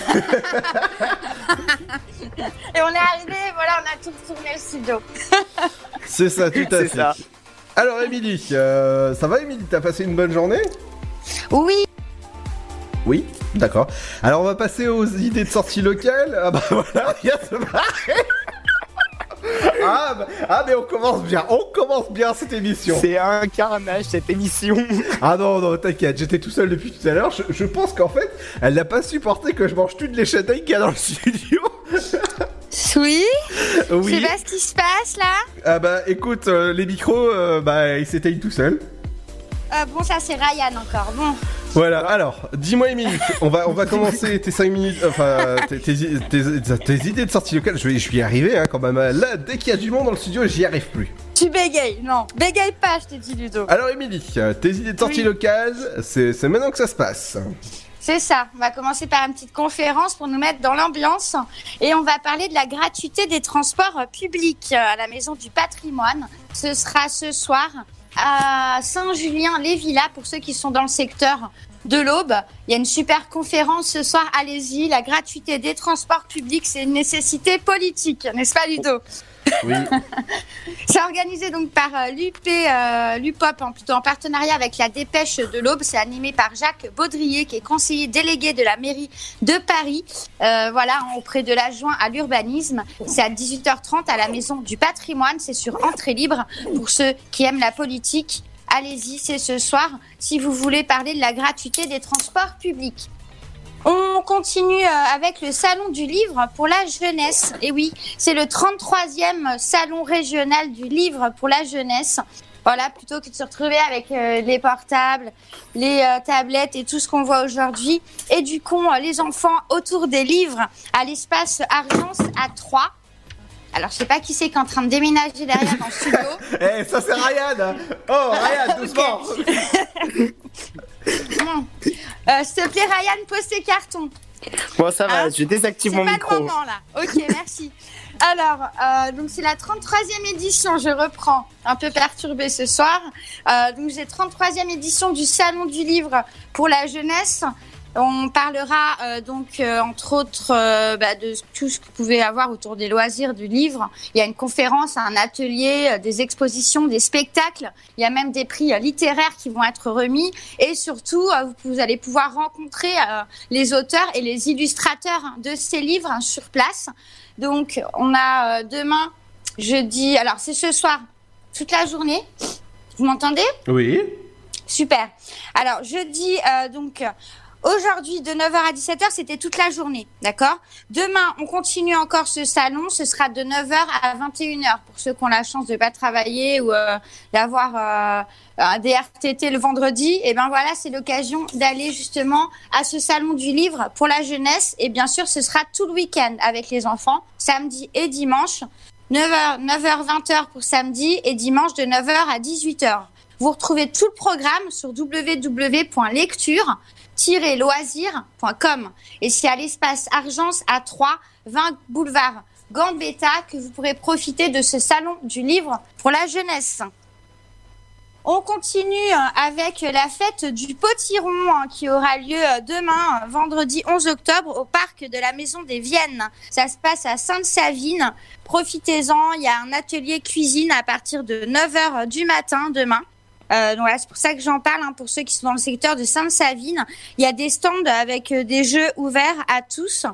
Et on est arrivé, voilà, on a tout retourné le studio. [laughs] C'est ça, tout à fait. ça. Alors, Émilie, euh, ça va, Émilie? T'as passé une bonne journée? Oui. Oui, d'accord. Alors, on va passer aux idées de sortie locales. Ah bah voilà, [laughs] il y a ce marrer. [laughs] Ah, bah- ah, mais on commence bien, on commence bien cette émission. C'est un carnage cette émission. [laughs] Ah non, non, t'inquiète, j'étais tout seul depuis tout à l'heure. Je, je pense qu'en fait, elle n'a pas supporté que je mange toutes les châtaignes qu'il y a dans le studio. [laughs] Oui Oui. C'est pas ce qui se passe là? Ah bah écoute, euh, les micros, euh, bah ils s'éteignent tout seuls. Euh, Bon, ça c'est Ryan encore. Bon. Voilà, alors, dis-moi Émilie, on va, on va commencer [laughs] tes 5 minutes, enfin, tes, tes- tes- tes idées de sortie locale, je vais, je vais y arriver hein, quand même. Là, dès qu'il y a du monde dans le studio, j'y arrive plus. Tu bégayes, non. Bégaye pas, je t'ai dit Ludo. Alors Émilie, tes idées de sortie Oui. locale, c'est maintenant que ça se passe. C'est ça. On va commencer par une petite conférence pour nous mettre dans l'ambiance et on va parler de la gratuité des transports publics euh, à la Maison du Patrimoine. Ce sera ce soir à Saint-Julien-les-Villas pour ceux qui sont dans le secteur de l'Aube. Il y a une super conférence ce soir. Allez-y. La gratuité des transports publics, c'est une nécessité politique, n'est-ce pas Ludo? Oui. [laughs] C'est organisé donc par euh, l'UP, euh, l'UPOP, en, plutôt en partenariat avec la Dépêche de l'Aube. C'est animé par Jacques Baudrier, qui est conseiller délégué de la mairie de Paris, euh, voilà, auprès de l'adjoint à l'urbanisme. C'est à 18h30 à la Maison du Patrimoine. C'est sur entrée libre pour ceux qui aiment la politique. Allez-y, c'est ce soir si vous voulez parler de la gratuité des transports publics. On continue euh, avec le Salon du Livre pour la jeunesse. Et oui, c'est le 33e Salon régional du livre pour la jeunesse. Voilà, plutôt que de se retrouver avec euh, les portables, les euh, tablettes et tout ce qu'on voit aujourd'hui. Éduquons euh, les enfants autour des livres à l'espace Argence à 3. Alors, je sais pas qui c'est qui est en train de déménager derrière dans le studio. [laughs] Eh, ça c'est Ryan hein. Oh, Ryan, [laughs] doucement [laughs] Bon. Euh, S'il te plaît, Ryan, pose tes cartons. Bon, ça va, Ah, je désactive C'est mon pas micro. le moment là. Ok, merci. Alors, euh, donc c'est la 33e édition, je reprends, un peu perturbée ce soir. Euh, donc c'est 33e édition du Salon du Livre pour la jeunesse. On parlera euh, donc euh, entre autres euh, bah, de tout ce que vous pouvez avoir autour des loisirs du livre. Il y a une conférence, un atelier, des expositions, des spectacles. Il y a même des prix littéraires qui vont être remis. Et surtout, vous, vous allez pouvoir rencontrer les auteurs et les illustrateurs hein, de ces livres hein, sur place. Donc, on a demain, jeudi, alors c'est ce soir, toute la journée. Vous m'entendez? Oui. Super. Alors, jeudi, donc, aujourd'hui, de 9h à 17h, c'était toute la journée, d'accord? Demain, on continue encore ce salon, ce sera de 9h à 21h. Pour ceux qui ont la chance de pas travailler ou euh, d'avoir euh, un DRTT le vendredi, et ben voilà, c'est l'occasion d'aller justement à ce salon du livre pour la jeunesse. Et bien sûr, ce sera tout le week-end avec les enfants, samedi et dimanche. 9h, 9h, 20h pour samedi et dimanche de 9h à 18h. Vous retrouvez tout le programme sur www.lecture-loisir.com et c'est à l'espace Argence à 3, 20 boulevard Gambetta que vous pourrez profiter de ce salon du livre pour la jeunesse. On continue euh, avec la fête du potiron hein, qui aura lieu euh, demain, euh, vendredi 11 octobre, au parc de la Maison des Viennes. Ça se passe à Sainte-Savine. Profitez-en, il y a un atelier cuisine à partir de 9h du matin demain. Euh, donc voilà, c'est pour ça que j'en parle, hein, pour ceux qui sont dans le secteur de Sainte-Savine. Il y a des stands avec euh, des jeux ouverts à tous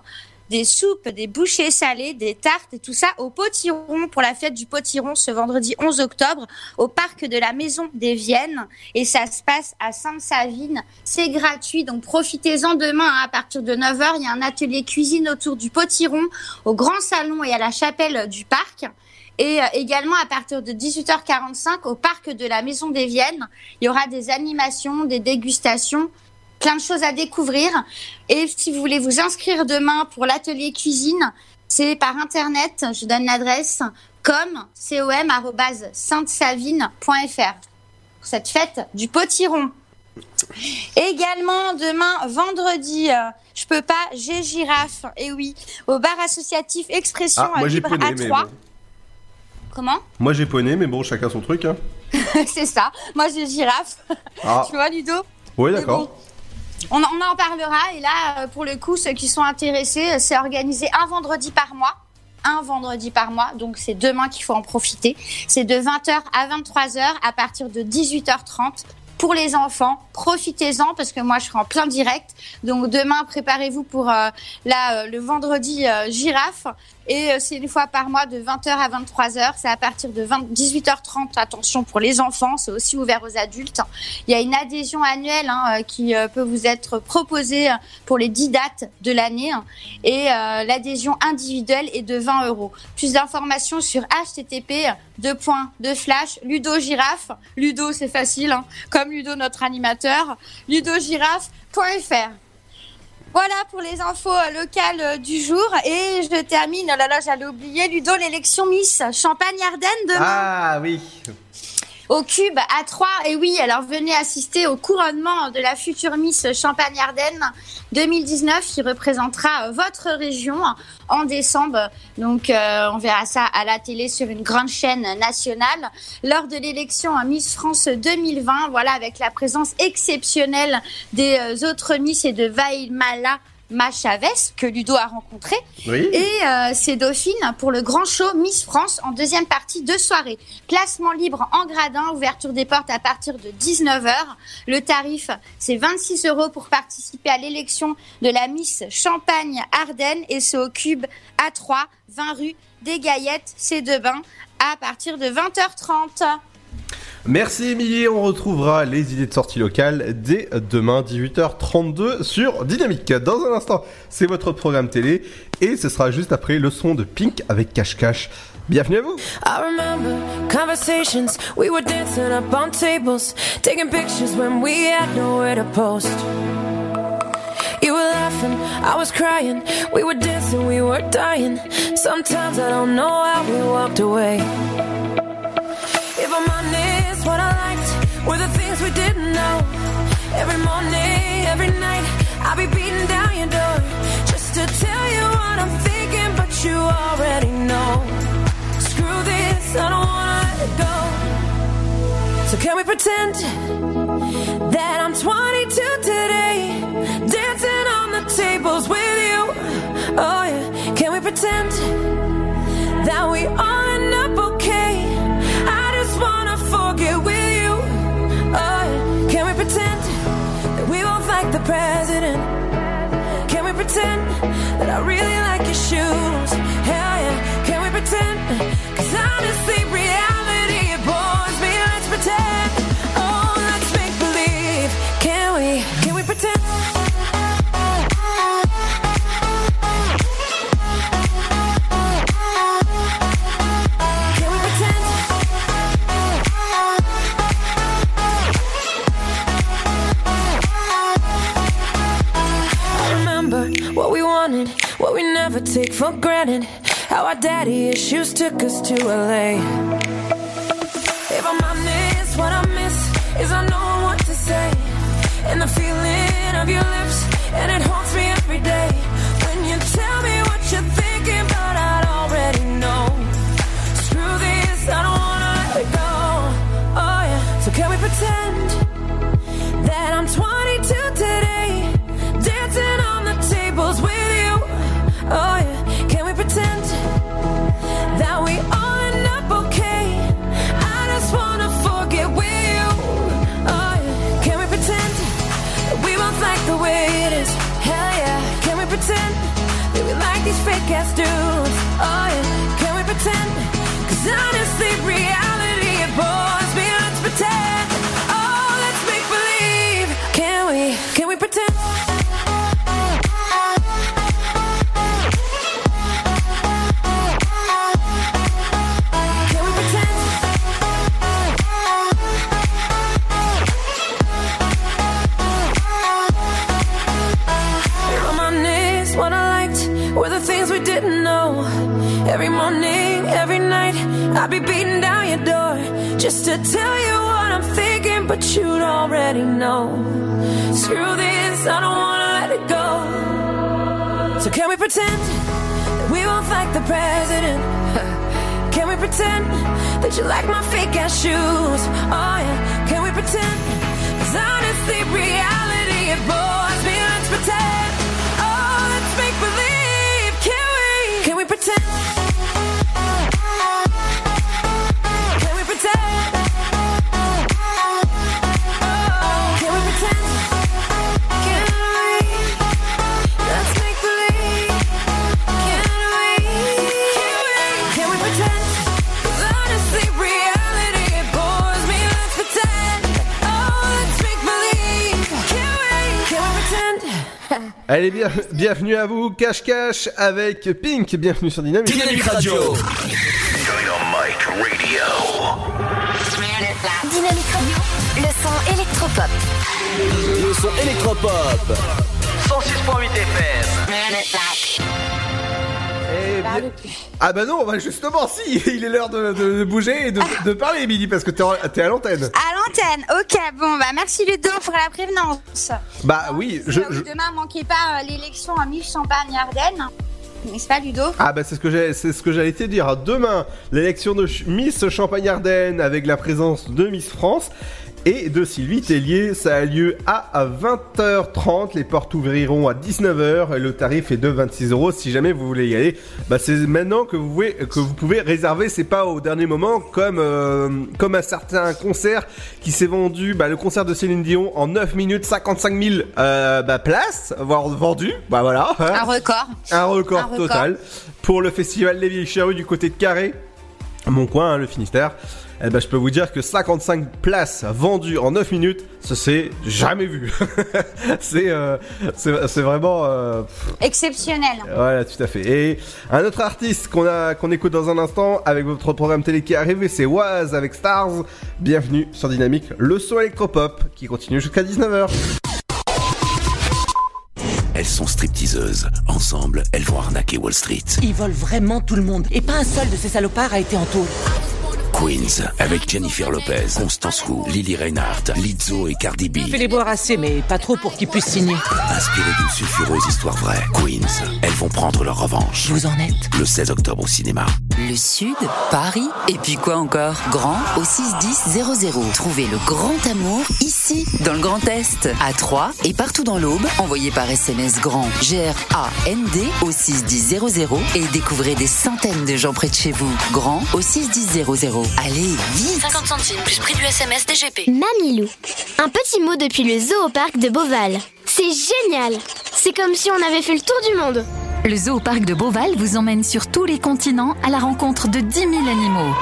des soupes, des bouchées salées, des tartes et tout ça au potiron pour la fête du potiron ce vendredi 11 octobre au parc de la Maison des Viennes et ça se passe à Sainte-Savine. C'est gratuit donc profitez-en demain hein, à partir de 9h. Il y a un atelier cuisine autour du potiron au grand salon et à la chapelle du parc. Et euh, également à partir de 18h45 au parc de la Maison des Viennes, il y aura des animations, des dégustations, plein de choses à découvrir. Et si vous voulez vous inscrire demain pour l'atelier cuisine, c'est par internet. Je donne l'adresse com com arobase sainte-savine.fr pour cette fête du potiron. Également demain vendredi, euh, je peux pas, j'ai girafe. Et oui, au bar associatif Expression Ah, moi, j'ai libre à mais 3. Comment Moi j'ai poney, mais bon, chacun son truc. Hein. [laughs] C'est ça. Moi j'ai girafe. Ah. [laughs] Tu vois Ludo Oui, d'accord. bon, On, en- on en parlera et là, euh, pour le coup, ceux qui sont intéressés, euh, c'est organisé un vendredi par mois. Un vendredi par mois, donc c'est demain qu'il faut en profiter. C'est de 20h à 23h à partir de 18h30 pour les enfants. Profitez-en parce que moi je serai en plein direct. Donc demain, préparez-vous pour euh, euh, le vendredi euh, girafe. Et euh, c'est une fois par mois de 20h à 23h. C'est à partir de 20 18h30. Attention pour les enfants, c'est aussi ouvert aux adultes. Il y a une adhésion annuelle hein, euh, qui euh, peut vous être proposée pour les 10 dates de l'année. Et l'adhésion individuelle est de 20 euros. Plus d'informations sur http deux points de flash Ludo Girafe. Ludo, c'est facile, hein, comme Ludo notre animateur. ludogirafe.fr. Voilà pour les infos euh, locales euh, du jour. Et je termine, oh là là, j'allais oublier, Ludo, l'élection Miss Champagne-Ardenne demain Ah oui. Au Cube à 3. Et oui, alors venez assister au couronnement de la future Miss Champagne-Ardenne 2019 qui représentera votre région en décembre. Donc euh, on verra ça à la télé sur une grande chaîne nationale. Lors de l'élection Miss France 2020, voilà, avec la présence exceptionnelle des euh, autres Miss et de Vailmala Machavez que Ludo a rencontré. Oui. Et euh, c'est Dauphine pour le grand show Miss France en deuxième partie de soirée. Placement libre en gradin, ouverture des portes à partir de 19h. Le tarif, c'est 26 euros pour participer à l'élection de la Miss Champagne-Ardenne et c'est au Cube A3, 20 rue des Gaillettes, c'est de bain à partir de 20h30. Merci Émilie, on retrouvera les idées de sortie locale dès demain 18h32 sur Dynamique. Dans un instant, c'est votre programme télé et ce sera juste après le son de Pink avec Cash Cash. Bienvenue à vous I remember conversations, we were dancing up on tables, taking pictures when we had nowhere to post. You were laughing, I was crying, we were dancing, we were dying. Sometimes I don't know how we walked away. Things we didn't know. Every morning, every night, I'll be beating down your door just to tell you what I'm thinking, but you already know. Screw this, I don't wanna let go. So can we pretend that I'm 22 today, dancing on the tables with you? Oh yeah, can we pretend that we all end like the president? Can we pretend that I really like your shoes? Hell yeah, can we pretend? Take for granted. How our daddy issues took us to LA. If I'm honest, what I miss is I know what to say. And the feeling of your lips, and it haunts fake ass dudes? Oh yeah, can we pretend? Cause honestly, I'd be beating down your door just to tell you what I'm thinking, but you'd already know. Screw this, I don't wanna let it go. So can we pretend that we won't like the president? [laughs] Can we pretend that you like my fake ass shoes? Oh yeah, can we pretend? Cause honestly, reality it bores me. Let's pretend. Allez, bien, bienvenue à vous, Cache Cache avec Pink, bienvenue sur Dynamique. Dynamique Radio. Dynamite Radio. Dynamique Radio, le son électropop. Le son électropop. 106.8 FM. Bien- Ah bah non, bah justement, si, [laughs] il est l'heure de, de- de bouger et de, de parler, Emily, parce que t'es t'es à l'antenne. À l'antenne, ok, bon, bah merci Ludo pour la prévenance. Bah oui, je... Euh, je- Demain, manquez pas euh, l'élection à Miss Champagne-Ardenne. N'est-ce pas Ludo? Ah bah c'est ce que j'ai, c'est ce que j'allais te dire. Demain, l'élection de Miss Champagne-Ardenne avec la présence de Miss France et de Sylvie Tellier. Ça a lieu à 20h30. Les portes ouvriront à 19h et le tarif est de 26 euros. Si jamais vous voulez y aller, bah c'est maintenant que vous pouvez que vous pouvez réserver. C'est pas au dernier moment comme euh, comme un certain concert qui s'est vendu. Bah le concert de Céline Dion en 9 minutes 55 000 euh, bah, places voire vendues. Bah voilà. Un record. Un record, Un record. total pour le festival Les Vieilles Charrues du côté de Carré, mon coin, hein, le Finistère. Eh ben, je peux vous dire que 55 places vendues en 9 minutes, ça c'est jamais vu. [laughs] c'est euh, c'est c'est vraiment euh, Exceptionnel. voilà, tout à fait. Et un autre artiste qu'on a qu'on écoute dans un instant avec votre programme télé qui est arrivé, c'est Waz avec Stars. Bienvenue sur Dynamique, le son électropop qui continue jusqu'à 19h. Elles sont stripteaseuses. Ensemble, elles vont arnaquer Wall Street. Ils volent vraiment tout le monde. Et pas un seul de ces salopards a été en taule. Queens, avec Jennifer Lopez, Constance Wu, Lily Reinhardt, Lizzo et Cardi B. Fais les boire assez, mais pas trop pour qu'ils puissent signer. Inspirées d'une sulfureuse histoire vraie, Queens, elles vont prendre leur revanche. Vous en êtes Le 16 octobre au cinéma. Le Sud, Paris, et puis quoi encore? Grand au 61000. Trouvez le grand amour ici, dans le Grand Est, à Troyes et partout dans l'Aube. Envoyez par SMS grand G-R-A-N-D au 61000 et découvrez des centaines de gens près de chez vous. Grand au 61000. Allez, vite 50 centimes plus prix du SMS DGP. Mamilou. Un petit mot depuis le zoo au parc de Beauval. C'est génial C'est comme si on avait fait le tour du monde. Le zoo parc de Beauval vous emmène sur tous les continents à la rencontre de 10 000 animaux.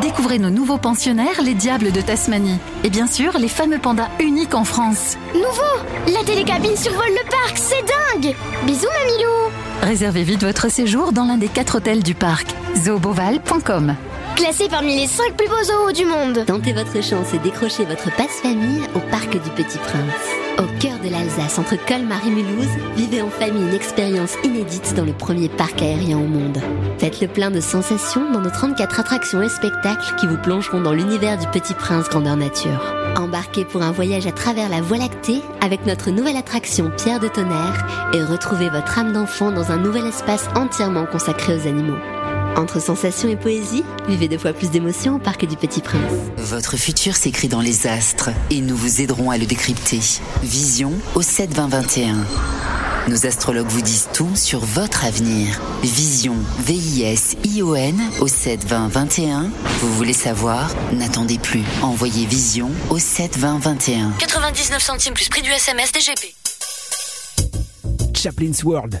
Découvrez nos nouveaux pensionnaires, les diables de Tasmanie. Et bien sûr, les fameux pandas uniques en France. Nouveau La télécabine survole le parc, c'est dingue Bisous Mamilou Réservez vite votre séjour dans l'un des quatre hôtels du parc. zooboval.com Classé parmi les 5 plus beaux zoos du monde. Tentez votre chance et décrochez votre passe-famille au Parc du Petit Prince. Au cœur de l'Alsace, entre Colmar et Mulhouse, vivez en famille une expérience inédite dans le premier parc aérien au monde. Faites le plein de sensations dans nos 34 attractions et spectacles qui vous plongeront dans l'univers du Petit Prince grandeur nature. Embarquez pour un voyage à travers la Voie lactée avec notre nouvelle attraction Pierre de tonnerre et retrouvez votre âme d'enfant dans un nouvel espace entièrement consacré aux animaux. Entre sensations et poésie, vivez deux fois plus d'émotions au Parc du Petit Prince. Votre futur s'écrit dans les astres et nous vous aiderons à le décrypter. Vision au 7 20 21. Nos astrologues vous disent tout sur votre avenir. Vision, V-I-S-I-O-N au 7 20 21. Vous voulez savoir? N'attendez plus. Envoyez Vision au 7 20 21. 99 centimes plus prix du SMS DGP. Chaplin's World.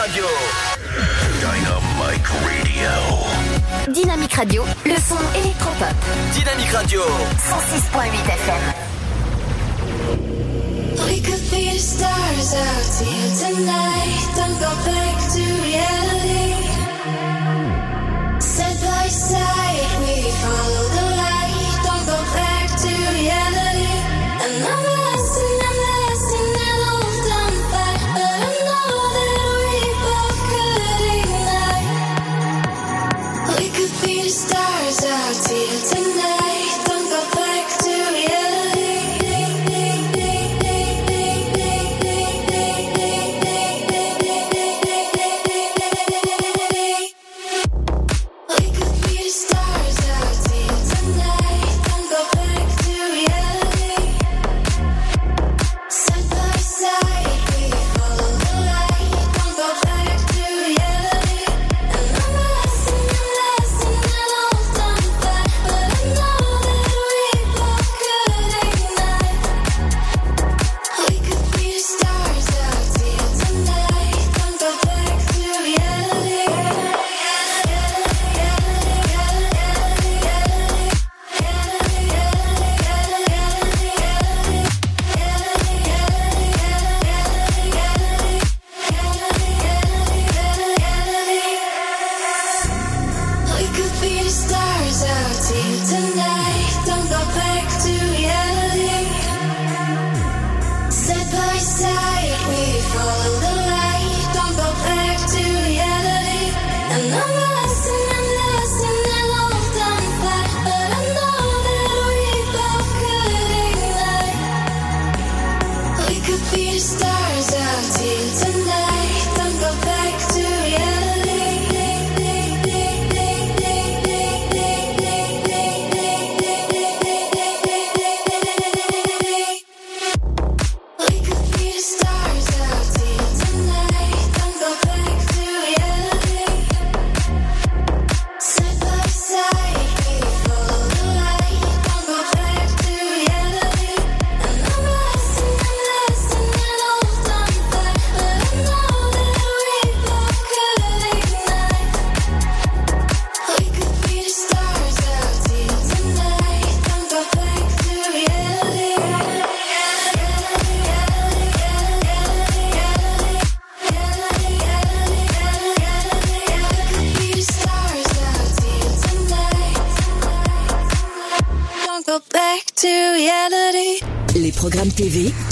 Radio. Dynamic Radio. Dynamique Radio, le son électropop. Dynamique Radio. 106.8 FM. We could be the stars out here tonight. Don't go back to reality. Side by side, we follow the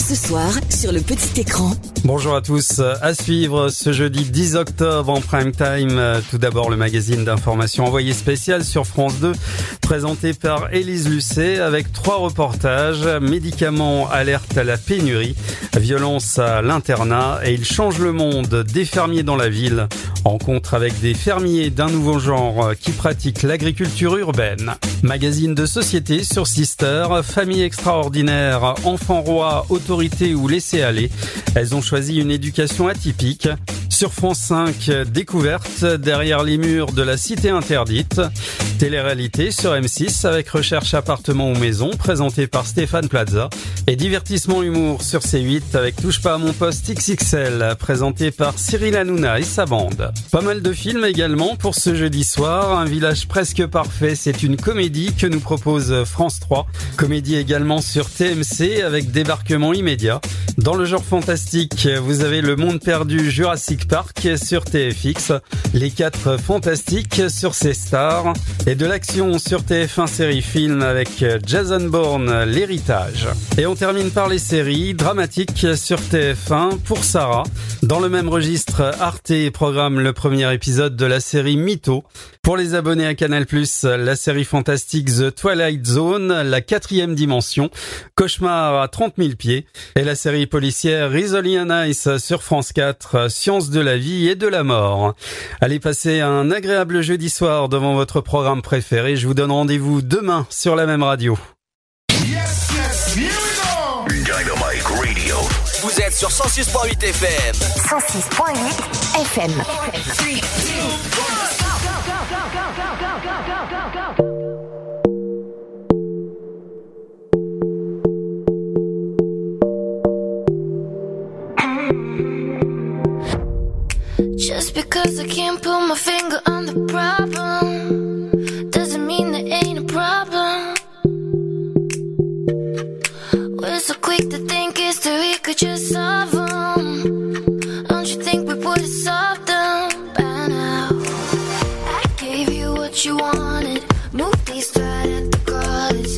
ce soir, sur le petit écran. Bonjour à tous. À suivre ce jeudi 10 octobre en prime time. Tout d'abord, le magazine d'information envoyé spécial sur France 2, présenté par Élise Lucet avec trois reportages. Médicaments, alerte à la pénurie, violence à l'internat et il change le monde des fermiers dans la ville. Rencontre avec des fermiers d'un nouveau genre qui pratiquent l'agriculture urbaine. Magazine de société sur Sister, famille extraordinaire, enfant roi, autorité ou Elles ont choisi une éducation atypique. Sur France 5, découverte derrière les murs de la cité interdite. Télé-réalité sur M6 avec recherche appartement ou maison présenté par Stéphane Plaza. Et divertissement humour sur C8 avec Touche pas à mon poste XXL présenté par Cyril Hanouna et sa bande. Pas mal de films également pour ce jeudi soir. Un village presque parfait, c'est une comédie que nous propose France 3. Comédie également sur TMC avec débarquement immédiat. Dans le genre fantastique, vous avez Le Monde perdu Jurassic Park sur TFX, Les 4 Fantastiques sur C-Star et de l'action sur TF1 série film avec Jason Bourne, L'Héritage. Et on termine par les séries dramatiques sur TF1 pour Sarah. Dans le même registre, Arte programme le premier épisode de la série Mytho. Pour les abonnés à Canal+, la série fantastique The Twilight Zone, la quatrième dimension, Cauchemar à 30 000 pieds, et la série policière Rizzoli Ice sur France 4, Science de la vie et de la mort. Allez passer un agréable jeudi soir devant votre programme préféré. Je vous donne rendez-vous demain sur la même radio. Dynamite Radio. Vous êtes sur 106.8 FM. 106.8 FM. Just because I can't put my finger on the problem doesn't mean there ain't a problem. We're so quick to think history could just solve them. Don't you think we would have solved them by now? I gave you what you wanted, moved these right at the cottage,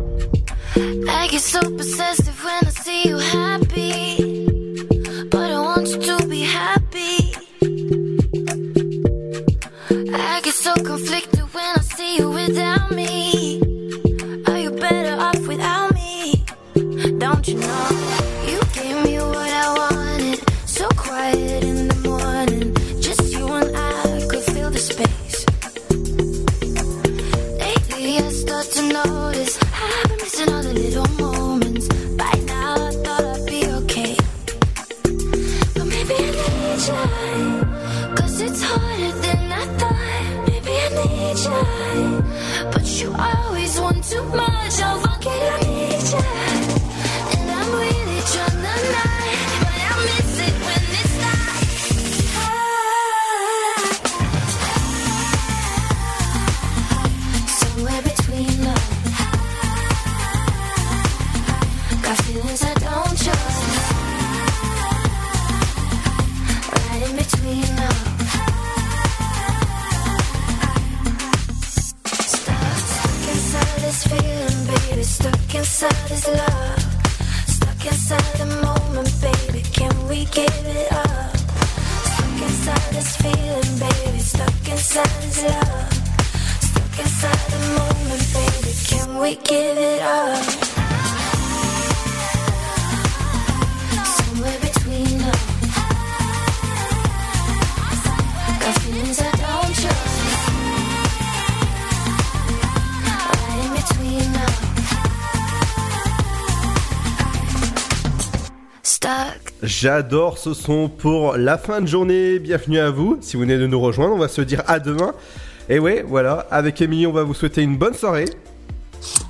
I get so possessive when I see you happy. But I want you to be happy. I get so conflicted when I see you without me. Are you better off without me? Don't you know? You gave me what I wanted. So quiet in the morning. Just you and I could fill the space. Lately I start to notice I've j'adore ce son pour la fin de journée. Bienvenue à vous. Si vous venez de nous rejoindre, on va se dire à demain. Et ouais, voilà, avec Émilie, on va vous souhaiter une bonne soirée.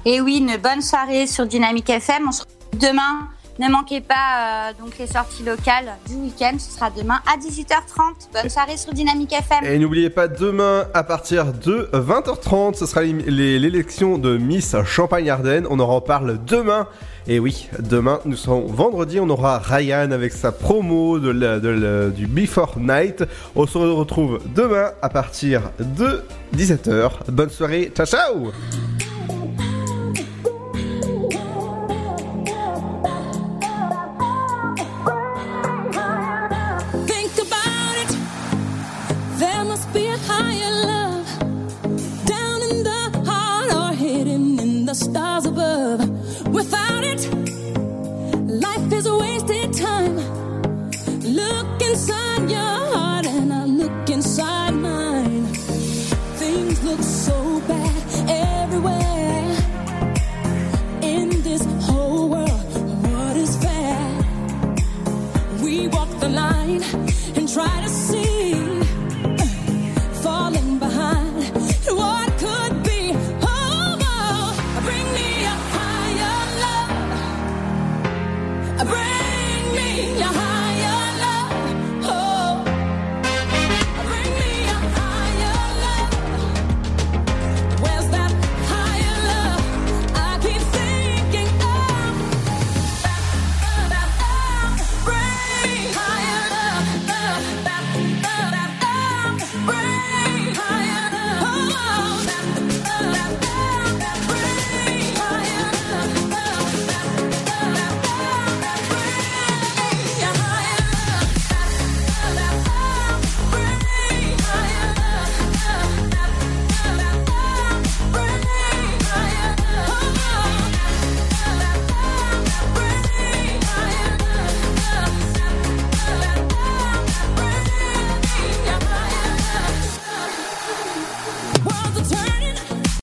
Et oui, une bonne soirée sur Dynamique FM. On se retrouve demain. Ne manquez pas euh, donc les sorties locales du week-end. Ce sera demain à 18h30. Bonne soirée sur Dynamique FM. Et n'oubliez pas, demain, à partir de 20h30, ce sera l'élection de Miss Champagne-Ardenne. On en reparle demain. Et oui, demain, nous serons vendredi, on aura Ryan avec sa promo de la- de la- du Before Night. On se retrouve demain à partir de 17h. Bonne soirée, ciao ciao the stars above. Without it, life is a wasted time. Look inside your heart and I look inside mine. Things look so bad everywhere. In this whole world, what is fair? We walk the line and try to see